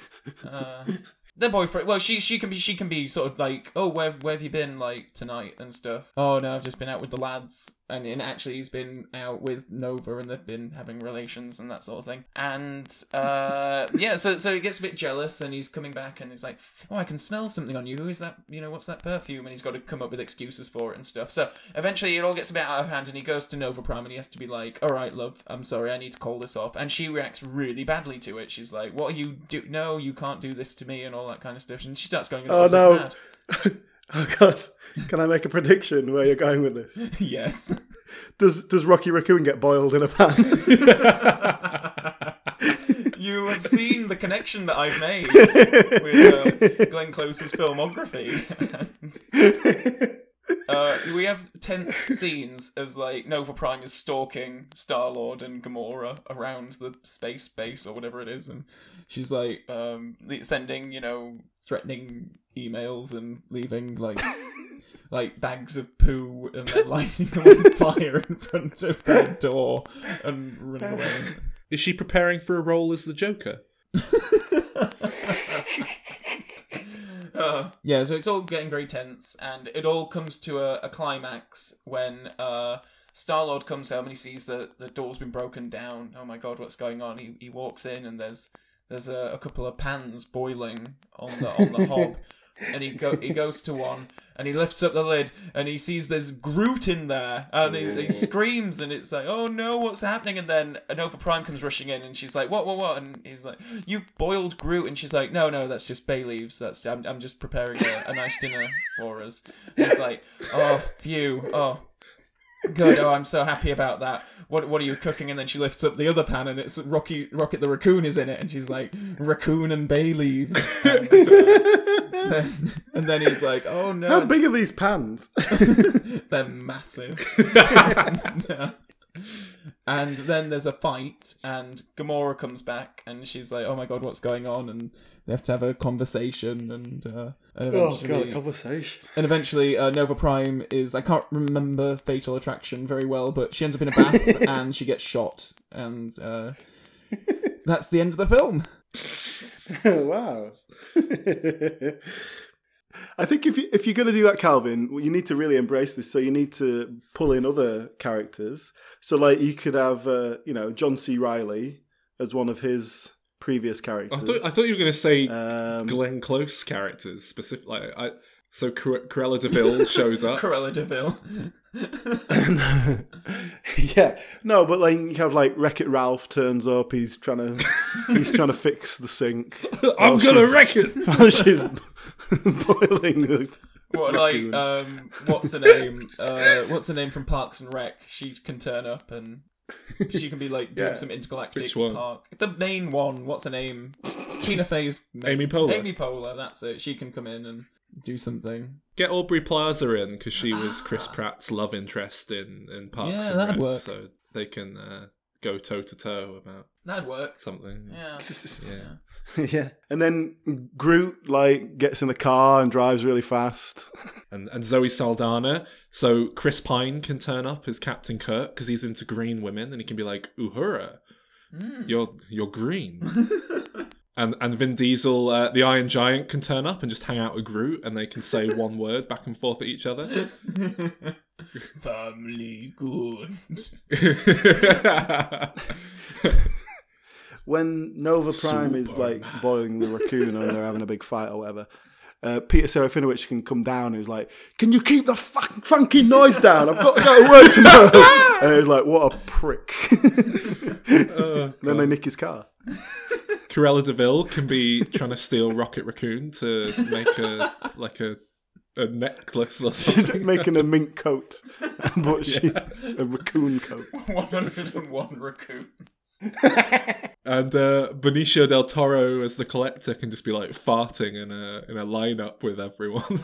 Uh, their boyfriend. Well, she she can be she can be sort of like, oh, where where have you been like tonight and stuff. Oh no, I've just been out with the lads, and, and actually he's been out with Nova, and they've been having relations and that sort of thing. And uh, yeah, so so he gets a bit jealous, and he's coming back, and he's like, oh, I can smell something on you. Who is that? You know, what's that perfume? And he's got to come up with excuses for it and stuff. So eventually, it all gets a bit out of hand, and he goes to Nova Prime, and he has to be like, all right, love, I'm sorry, I need to call this off. And she reacts really badly to it. She's like, what are you do? No, you can't do this to me, and all that kind of stuff. And she starts going, Oh no. oh god. Can I make a prediction where you're going with this? yes. Does does Rocky Raccoon get boiled in a pan? you have seen the connection that I've made with um, Glenn Close's filmography. And, uh, we have tense scenes as like Nova Prime is stalking Star Lord and Gamora around the space base or whatever it is, and she's like um, sending you know threatening emails and leaving like. Like bags of poo and then lighting them on fire in front of their door and running away. Is she preparing for a role as the Joker? Uh, yeah, so it's all getting very tense, and it all comes to a, a climax when uh, Star Lord comes home and he sees that the door's been broken down. Oh my god, what's going on? He he walks in and there's there's a, a couple of pans boiling on the on the hob, and he go he goes to one and he lifts up the lid and he sees there's Groot in there and he, he screams and it's like oh no what's happening? And then Nova Prime comes rushing in and she's like what what what? And he's like you've boiled Groot. And she's like no no that's just bay leaves. That's I'm, I'm just preparing a, a nice dinner for us. And it's like oh phew oh good oh I'm so happy about that. What what are you cooking? And then she lifts up the other pan and it's Rocky Rocket the raccoon is in it. And she's like raccoon and bay leaves. Uh, then, and then he's like oh no How big are these pans? they're massive. and, uh, and then there's a fight, and Gamora comes back, and she's like, "Oh my god, what's going on?" And they have to have a conversation, and uh, and Oh eventually, god, a conversation. and eventually uh, Nova Prime is I can't remember Fatal Attraction very well, but she ends up in a bath and she gets shot, and uh, that's the end of the film. wow. I think if you if you're going to do that, Calvin, you need to really embrace this. So you need to pull in other characters. So like you could have, uh, you know, John C. Reilly as one of his previous I characters. thought I thought you were going to say Um, Glenn Close characters specifically. I, so Cru- Cruella de Vil shows up. Cruella de Vil. yeah, no, but like you have like Wreck It Ralph turns up. He's trying to he's trying to fix the sink. I'm gonna wreck it. while she's boiling the. What like um what's the name? Uh what's the name from Parks and Rec? She can turn up and she can be like doing Yeah. some intergalactic Which one? park. The main one, what's her name? Tina Fey's main- Amy Poehler. Amy Poehler, that's it. She can come in and do something. Get Aubrey Plaza in because she was Chris Pratt's love interest in in Parks Yeah, and that'd Rec, work. so they can uh, go toe to toe about That'd work. something. Yeah. Yeah. yeah, and then Groot like gets in the car and drives really fast. And and Zoe Saldana. So Chris Pine can turn up as Captain Kirk because he's into green women, and he can be like, "Uhura, Mm. you're you're green." and and Vin Diesel, uh, the Iron Giant, can turn up and just hang out with Groot, and they can say one word back and forth at each other. Family good. when Nova Prime is like boiling the raccoon and they're having a big fight or whatever, uh, Peter Serafinowicz can come down and he's like, Can you keep the fucking funky noise down? I've got to go to work tomorrow. and he's like, What a prick. then they nick his car. Cruella de Vil can be trying to steal Rocket Raccoon to make a like a a necklace or something. Making a mink coat, but she, a raccoon coat. 101 raccoons. And uh, Benicio del Toro as the collector can just be like farting in a in a lineup with everyone,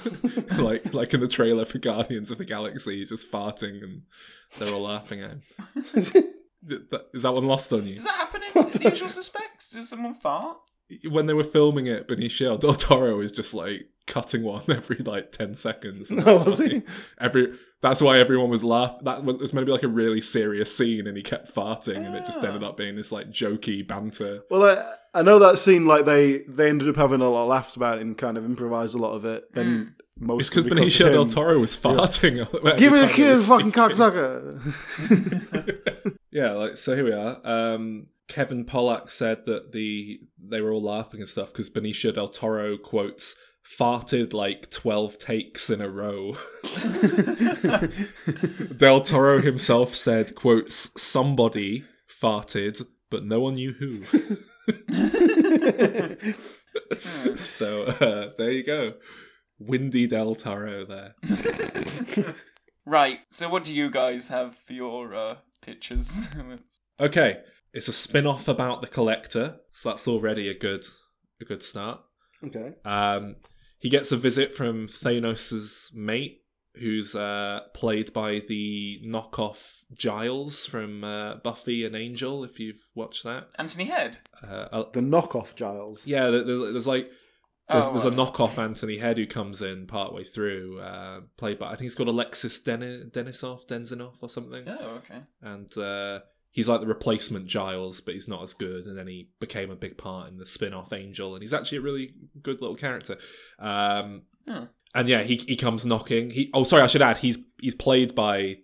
like like in the trailer for Guardians of the Galaxy, he's just farting and they're all laughing at him. Th- that- Is that one lost on you? Does that happen in The Usual Suspects? Does someone fart? When they were filming it, Benicio del Toro is just like cutting one every like ten seconds. and Oh, that's was why he? Every that's why everyone was laughing. That was, it was meant to be like a really serious scene, and he kept farting, and it just Ah. ended up being this like jokey banter. Well, I, I know that scene. Like they, they ended up having a lot of laughs about it and kind of improvised a lot of it. And most It's because Benicio del. Toro was farting. every Give me time a he kiss, fucking speaking. cocksucker. Yeah, like so. Here we are. Um, Kevin Pollak said that the they were all laughing and stuff because Benicio del Toro quotes farted like twelve takes in a row. del Toro himself said quotes somebody farted, but no one knew who. so uh, there you go, Windy Del Toro there. Right. So, what do you guys have for your uh, pictures? Okay, it's a spin-off about the collector, so that's already a good a good start. okay. Um, he gets a visit from Thanos's mate, who's uh, played by the knockoff Giles from uh, Buffy and Angel. If you've watched that, Anthony Head. uh, uh, The knockoff Giles. yeah, there- there- there's like there's, Oh, there's a knockoff Anthony Head who comes in partway through, uh, played by I think he's called Alexis Den- Denisof, Denzinoff or something Oh, okay. and uh, he's like the replacement Giles, but he's not as good. And then he became a big part in the spin-off Angel, and he's actually a really good little character. Um, Huh. And yeah, he he comes knocking. He oh sorry, I should add he's he's played by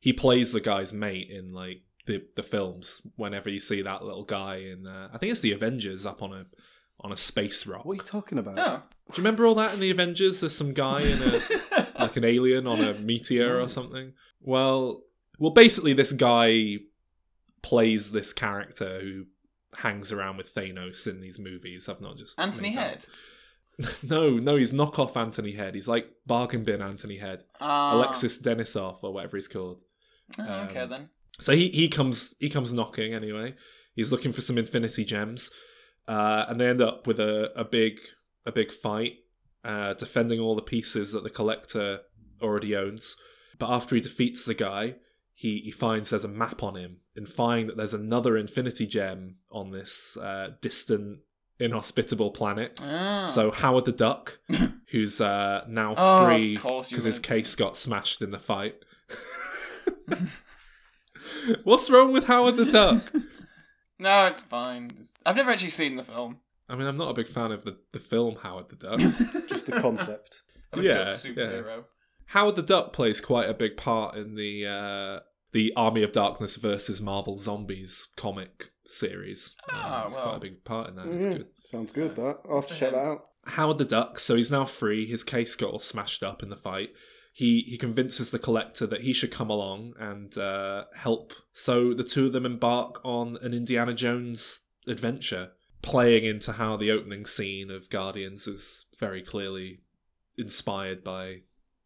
he plays the guy's mate in like the the films. Whenever you see that little guy in, uh, I think it's the Avengers up on a on a space rock. What are you talking about? Oh. Do you remember all that in the Avengers? There's some guy in a like an alien on a meteor or something. Well, well, basically, this guy plays this character who hangs around with Thanos in these movies. I've not just Anthony Head. No, no, he's knockoff Anthony Head. He's like bargain bin Anthony Head, Ah. Alexis Denisof or whatever he's called. Oh, okay, um, then. So he, he comes he comes knocking anyway. He's looking for some Infinity Gems, uh, and they end up with a, a big a big fight, uh, defending all the pieces that the Collector already owns. But after he defeats the guy, he, he finds there's a map on him and find that there's another infinity gem on this uh, distant inhospitable planet Ah. so howard the duck who's uh, now Oh, free because his case got smashed in the fight what's wrong with howard the duck no, it's fine. It's- I've never actually seen the film. i mean i'm not a big fan of the, the film howard the duck Just the concept. I'm a Yeah, duck superhero. Howard the Duck plays quite a big part in the uh, the Army of Darkness versus Marvel Zombies comic series. Ah, it's well. quite a big part in that. It's Mhm. good. Sounds good. That I'll have to check that out. Howard the Duck, so he's now free. His case got all smashed up in the fight. He he convinces the collector that he should come along and uh, help. So the two of them embark on an Indiana Jones adventure, playing into how the opening scene of Guardians is very clearly inspired by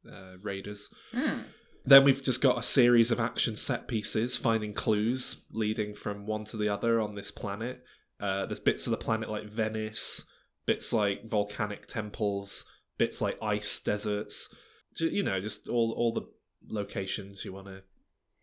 uh, Raiders. Hmm. Then we've just got a series of action set pieces, finding clues leading from one to the other on this planet. Uh, there's bits of the planet like Venice, bits like volcanic temples, bits like ice deserts. Ju- You know, just all all the locations you want to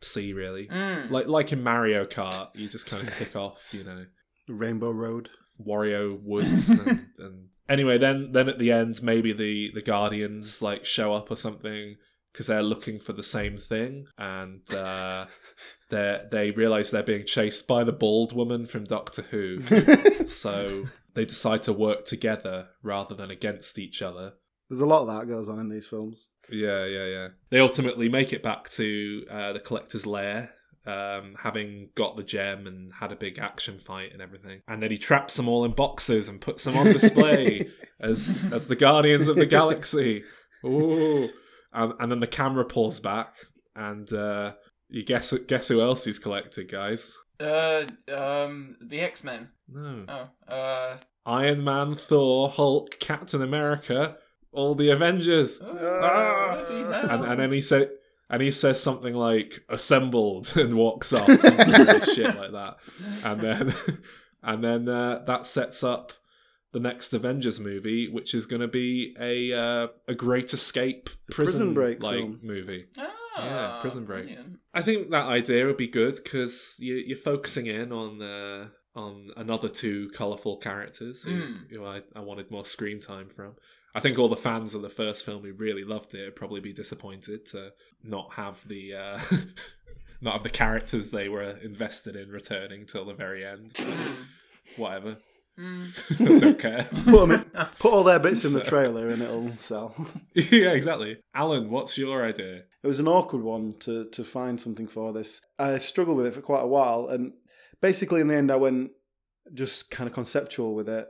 see, really. Hmm. Like like in Mario Kart, you just kind of tick off, you know, Rainbow Road. Wario Woods and, and anyway then then at the end maybe the the guardians like show up or something because they're looking for the same thing and uh they they realize they're being chased by the bald woman from Doctor Who so they decide to work together rather than against each other There's a lot of that goes on in these films. yeah, yeah, yeah. They ultimately make it back to uh, the collector's lair, um, having got the gem and had a big action fight and everything. And then he traps them all in boxes and puts them on display as as the guardians of the galaxy. Ooh, and, and then the camera pulls back, and uh, you guess guess who else he's collected, guys? Uh, um, the X Men. No, Oh, uh, Iron Man, Thor, Hulk, Captain America, all the Avengers. oh, bloody hell. and, and then he said and he says something like assembled and walks off like shit like that and then and then uh, that sets up the next avengers movie which is going to be a uh, a great escape Prison prison, Break like movie Ah, Yeah, Prison Break. brilliant. i think that idea would be good because you, you're focusing in on uh, on another two colorful characters who, Mm. who I, I wanted more screen time from I think all the fans of the first film who really loved it would probably be disappointed to not have the uh, not have the characters they were invested in returning till the very end. Whatever, Hmm. don't care. Put, 'em in- put all their bits in the trailer and it'll sell. yeah, exactly. Alan, what's your idea? It was an awkward one to to find something for this. I struggled with it for quite a while, and basically in the end, I went just kind of conceptual with it,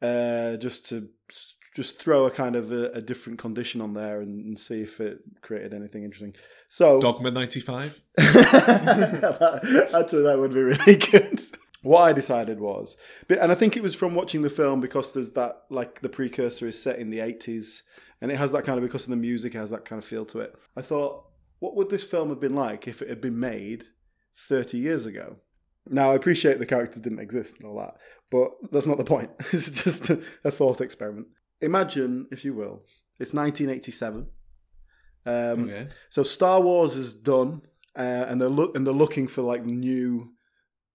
uh, just to s- just throw a kind of a, a different condition on there and, and see if it created anything interesting. So Dogma ninety five. Actually, that would be really good. What I decided was, and I think it was from watching the film because there's that, like the precursor is set in the 80s and it has that kind of, because of the music, it has that kind of feel to it. I thought, what would this film have been like if it had been made 30 years ago? Now, I appreciate the characters didn't exist and all that, but that's not the point. It's just a, a thought experiment. Imagine, if you will, it's 1987. Um, Okay. so Star Wars is done, uh, and they're look and they're looking for like new,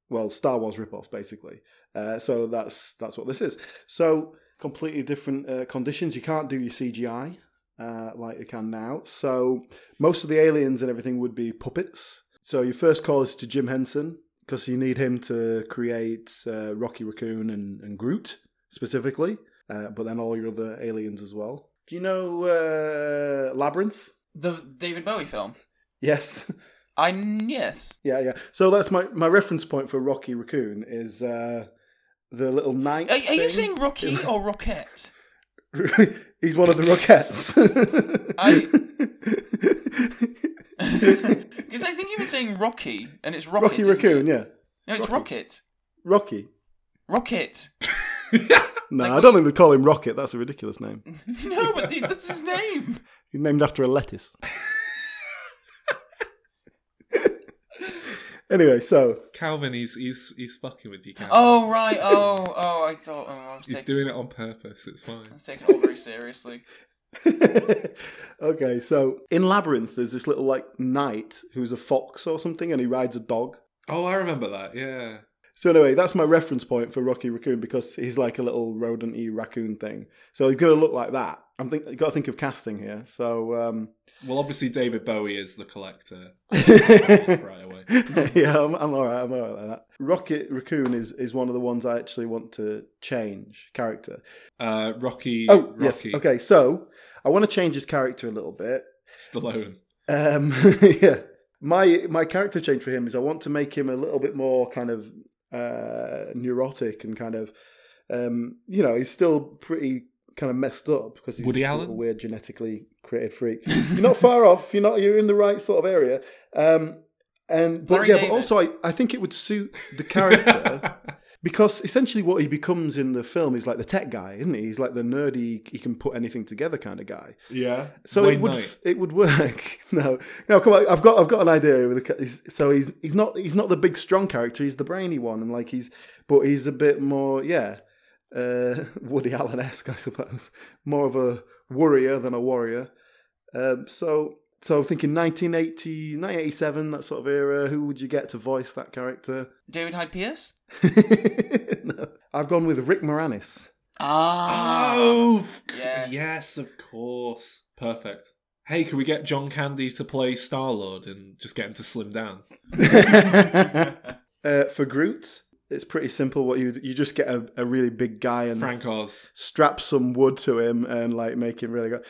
well, Star Wars ripoff basically. Uh, so that's that's what this is. So completely different uh, conditions. You can't do your CGI uh, like you can now. So most of the aliens and everything would be puppets. So your first call is to Jim Henson because you need him to create uh, Rocky Raccoon and, and Groot specifically, uh, but then all your other aliens as well. Do you know uh, Labyrinth? The David Bowie film. Yes. I yes. Yeah, yeah. So that's my, my reference point for Rocky Raccoon is uh, the little knight. Are, are you saying Rocky or Rocket? He's one of the Rockettes. Because I think you were saying Rocky, and it's Rocket. Rocky Raccoon, it? yeah. No, it's Rocky. Rocket. Rocky. Rocket. No, Like I don't think they call him Rocket. That's a ridiculous name. no, but the- that's his name. He's named after a lettuce. anyway, so Calvin, he's he's he's fucking with you, Calvin. Oh right. Oh oh. I thought. Oh, I was he's taking. doing it on purpose. It's fine. I was taking it all very seriously. okay, so in Labyrinth, there's this little like knight who's a fox or something, and he rides a dog. Oh, I remember that. Yeah. So anyway, that's my reference point for Rocky Raccoon because he's like a little rodent-y raccoon thing. So he's going to look like that. I'm think you got to think of casting here. So um, Well, obviously David Bowie is the collector right away. yeah, I'm, I'm all right. I'm all right like that. Rocket Raccoon is is one of the ones I actually want to change character. Uh, Rocky. Oh yes, okay. So I want to change his character a little bit. Stallone. Um, yeah, my my character change for him is I want to make him a little bit more kind of uh, neurotic and kind of, um, you know, he's still pretty kind of messed up because he's Woody Allen? weird genetically created freak. You're not far off. You're not. You're in the right sort of area. Um, and but Larry yeah, David. but also I, I think it would suit the character. Because essentially, what he becomes in the film is like the tech guy, isn't he? He's like the nerdy, he can put anything together kind of guy. yeah. So Wayne it would Knight. it would work. no, no, come on. I've got I've got an idea. With the, ca- he's, so he's he's not he's not the big strong character. He's the brainy one, and like he's but he's a bit more yeah, uh, Woody Allen esque, I suppose. More of a worrier than a warrior. Um, so so I'm thinking 1980, 1987, that sort of era. Who would you get to voice that character? David Hyde Pierce. no, I've gone with Rick Moranis. Ah. Oh, Yes. yes. of course. Perfect. Hey, can we get John Candy to play Star Lord and just get him to slim down? Uh, for Groot, it's pretty simple. What you you just get a, a really big guy and Frank Oz. strap some wood to him and like make him really go.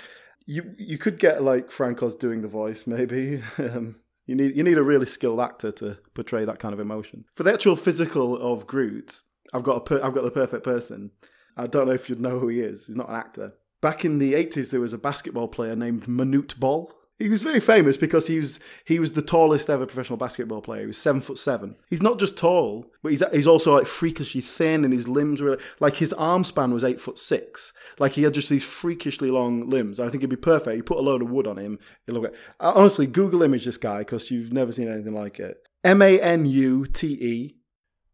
You you could get like Frank Oz doing the voice, maybe. Um, you need you need a really skilled actor to portray that kind of emotion. For the actual physical of Groot, I've got a per- I've got the perfect person. I don't know if you'd know who he is. He's not an actor. Back in the eighties, there was a basketball player named Manute Bol. He was very famous because he was he was the tallest ever professional basketball player. He was seven foot seven. He's not just tall, but he's he's also like freakishly thin, and his limbs were like his arm span was eight foot six. Like he had just these freakishly long limbs. I think it'd be perfect. You put a load of wood on him. It'll look. Uh, Honestly, Google image this guy because you've never seen anything like it. M A N U T E.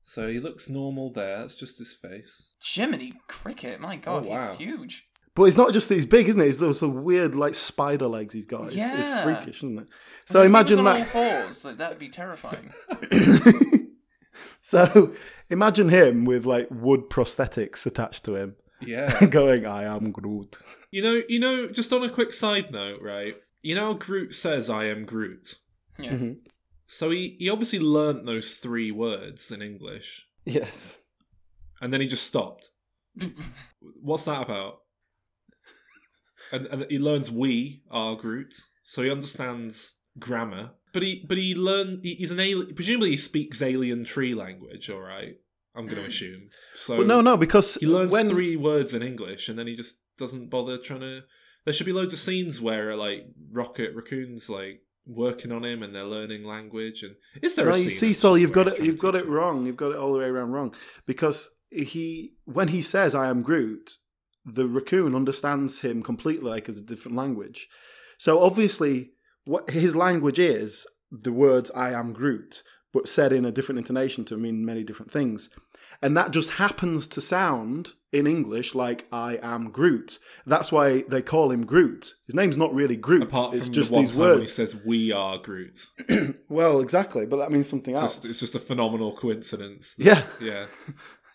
So he looks normal there. That's just his face. Jiminy Cricket. My God, Oh, wow. he's huge. But it's not just that he's big, isn't it? It's those weird like spider legs he's got. It's, it's freakish, isn't it? I So mean, if he was imagine on that. all fours. Like, that'd be terrifying. so imagine him with like wood prosthetics attached to him, Yeah. going, "I am Groot." you know, you know, just on a quick side note, right? You know how Groot says I am Groot. Yes. Mhm. So he, he obviously learnt those three words in English. Yes. And then he just stopped. What's that about? And, and he learns we are Groot, so he understands grammar. But he but he learn he- he's an alien. Presumably he speaks alien tree language. All right, I'm going to Mm. assume. So But no, no, because he learns when, three words in English, and then he just doesn't bother trying to. There should be loads of scenes where like Rocket Raccoon's like working on him, and they're learning language. And is there? No, a you scene, see, actually, Sol, you've got it. You've got it wrong. You've got it all the way around wrong because he, when he says "I am Groot," the raccoon understands him completely, like as a different language. So obviously, what his language is the words "I am Groot," but said in a different intonation to mean many different things. And that just happens to sound in English like "I am Groot." That's why they call him Groot. His name's not really Groot. Apart it's just the these when he words. says "We are Groot," Well, exactly, but that means something else. just, it's just a phenomenal coincidence. that- Yeah. yeah.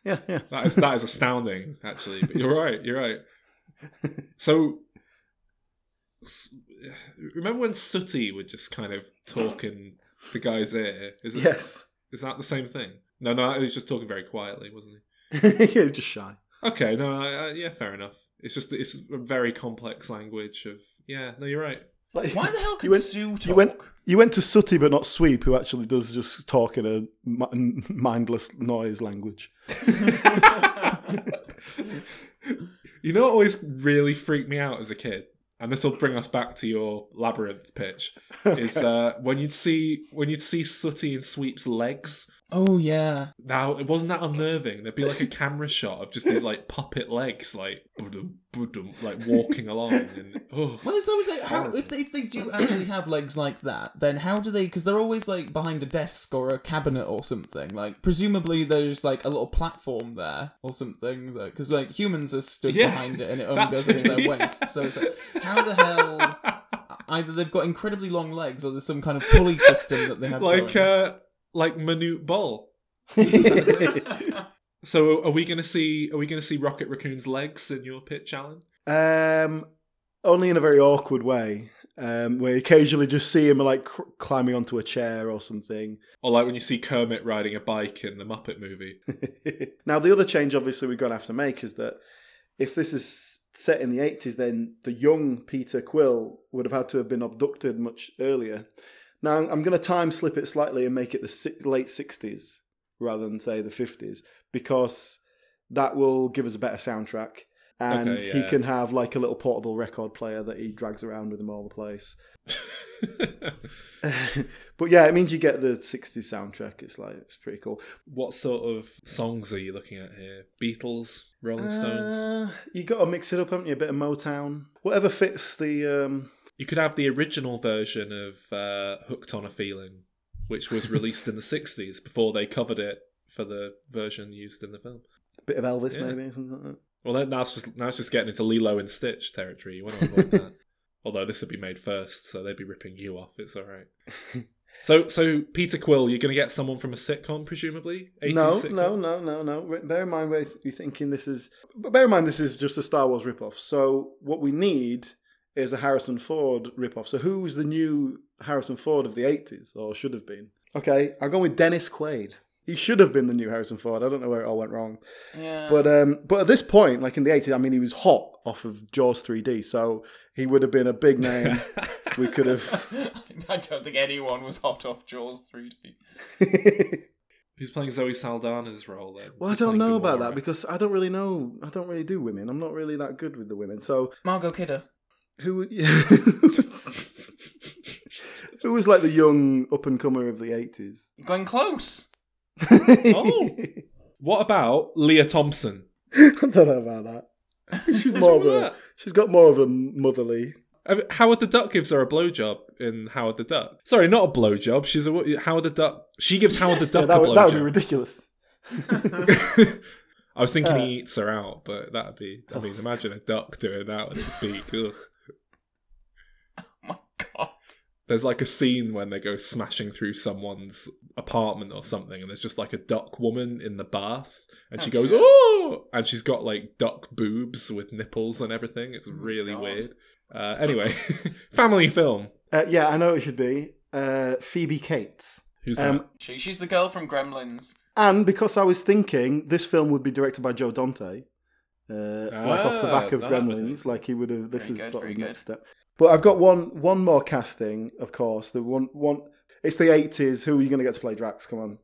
yeah, yeah. That is that is astounding, actually. But you're right. You're right. So, remember when Sooty would just kind of talk in the guy's ear? Is it, Yes. Is that the same thing? No, no. He was just talking very quietly, wasn't he? he was just shy. Okay. No. I, I, yeah. Fair enough. It's just it's a very complex language of yeah. No, you're right. Like, Why the hell could you went, Sue talk? you went, you went to Sooty, but not Sweep, who actually does just talk in a mindless noise language. You know what always really freaked me out as a kid, and this will bring us back to your labyrinth pitch. Is uh, when you'd see when you'd see Sooty and Sweep's legs Oh yeah. Now, it wasn't that unnerving. There'd be like a camera shot of just these like puppet legs, like boodum, boodum, like walking along. And, oh. Well, it's always like how if they if they do actually have legs like that, then how do they? Because they're always like behind a desk or a cabinet or something. Like presumably there's like a little platform there or something. Because like humans are stood Yeah, behind it and it only goes up to their yeah. waist. So it's like how the hell? Either they've got incredibly long legs or there's some kind of pulley system that they have. like going. uh, like Manute Bol. So, are we going to see? Are we going to see Rocket Raccoon's legs in your pitch, Alan? um, only in a very awkward way. Um, where you occasionally just see him like cr- climbing onto a chair or something. Or like when you see Kermit riding a bike in the Muppet movie? now, the other change, obviously, we're going to have to make is that if this is set in the 80s, then the young Peter Quill would have had to have been abducted much earlier. Now, I'm going to time slip it slightly and make it the late 60s rather than, say, the 50s, because that will give us a better soundtrack. And Okay, he can have like a little portable record player that he drags around with him all the place. but yeah, it means you get the 60s soundtrack. It's like, it's pretty cool. what sort of songs are you looking at here? Beatles, Rolling Stones. Uh, you got to mix it up, haven't you? A bit of Motown, whatever fits the. Um... You could have the original version of uh, "Hooked on a Feeling," which was released in the '60s before they covered it for the version used in the film. A bit of Elvis, Yeah. maybe something like that. Well, then now it's just now it's just getting into Lilo and Stitch territory. You want to avoid that. Although this would be made first, so they'd be ripping you off. It's all right. so, so Peter Quill, you're going to get someone from a sitcom, presumably. 80s No, sitcom? no, no, no, no. Bear in mind, we're you're thinking this is. But bear in mind, this is just a Star Wars ripoff. So what we need is a Harrison Ford ripoff. So who's the new Harrison Ford of the '80s, or should have been? Okay, I'm going with Dennis Quaid. He should have been the new Harrison Ford. I don't know where it all went wrong. Yeah. But um, but at this point, like in the 80s, I mean, he was hot off of Jaws 3D, so he would have been a big name. we could have. I don't think anyone was hot off Jaws 3D. Who's playing Zoe Saldana's role then? well, I don't playing know about that because I don't really know. I don't really do women. I'm not really that good with the women. So Margot Kidder. Who? who was like the young up and comer of the 80s? Glenn Close. Oh. What about Lea Thompson? I don't know about that. She's more of a. that? She's got more of a motherly. I mean, Howard the Duck gives her a blowjob in Howard the Duck. Sorry, not a blowjob. She's a Howard the Duck. She gives Howard the Yeah, Duck that, a would, that would be ridiculous. I was thinking Uh. he eats her out, but that'd be. I mean, imagine a duck doing that with its beak. Ugh. Oh my god. There's like a scene when they go smashing through someone's apartment or something, and there's just like a duck woman in the bath, and she Oh, goes, dear. "Oh!" and she's got like duck boobs with nipples and everything. It's really God. weird. Uh, anyway, family film. Uh, yeah, I know it should be uh, Phoebe Cates. Who's Um, She, she's the girl from Gremlins. And because I was thinking this film would be directed by Joe Dante, uh, like off the Ah, back of Gremlins, like he would have. This Very is good, sort of good. next step. But I've got one one more casting, of course. The one one. It's the eighties. Who are you going to get to play Drax? Come on.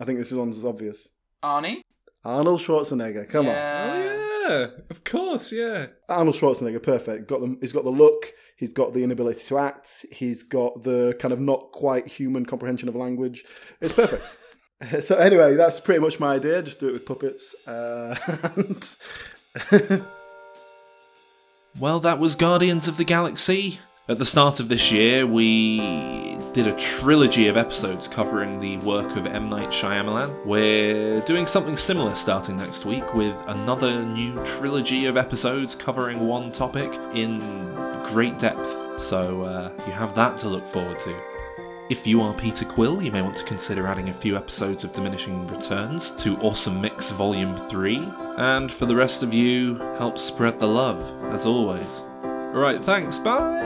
I think this one's obvious. Arnie? Arnold Schwarzenegger. Come on. Yeah. Oh yeah, of course, yeah. Arnold Schwarzenegger, perfect. Got the, he's got the look. He's got the inability to act. He's got the kind of not quite human comprehension of language. It's perfect. so anyway, that's pretty much my idea. Just do it with puppets. Uh, and Well, that was Guardians of the Galaxy. At the start of this year, we did a trilogy of episodes covering the work of M. Night Shyamalan. We're doing something similar starting next week with another new trilogy of episodes covering one topic in great depth. So uh, you have that to look forward to. If you are Peter Quill, you may want to consider adding a few episodes of Diminishing Returns to Awesome Mix Volume 3. And for the rest of you, help spread the love, as always. Alright, thanks, bye!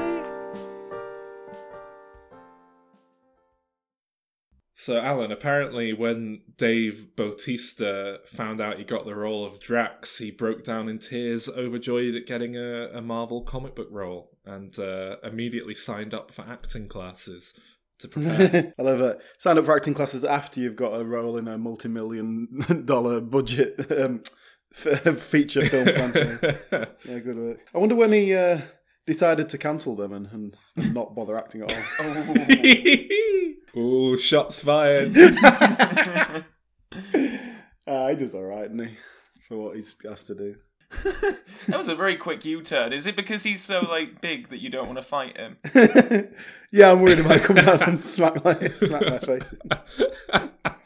So, Alan, apparently when Dave Bautista found out he got the role of Drax, he broke down in tears, overjoyed at getting a, a Marvel comic book role, and uh, immediately signed up for acting classes to prepare. I love it. Sign up for acting classes after you've got a role in a multi-million dollar budget um, f- feature film franchise. Yeah, good work. I wonder when he uh, decided to cancel them and, and, and not bother acting at all. Oh. Ooh, shots fired. Ryder's all right, isn't he? For what he's has to do. that was a very quick U-turn. Is it because he's so like big that you don't want to fight him? yeah, I'm worried he might come down and smack my smack my face. in.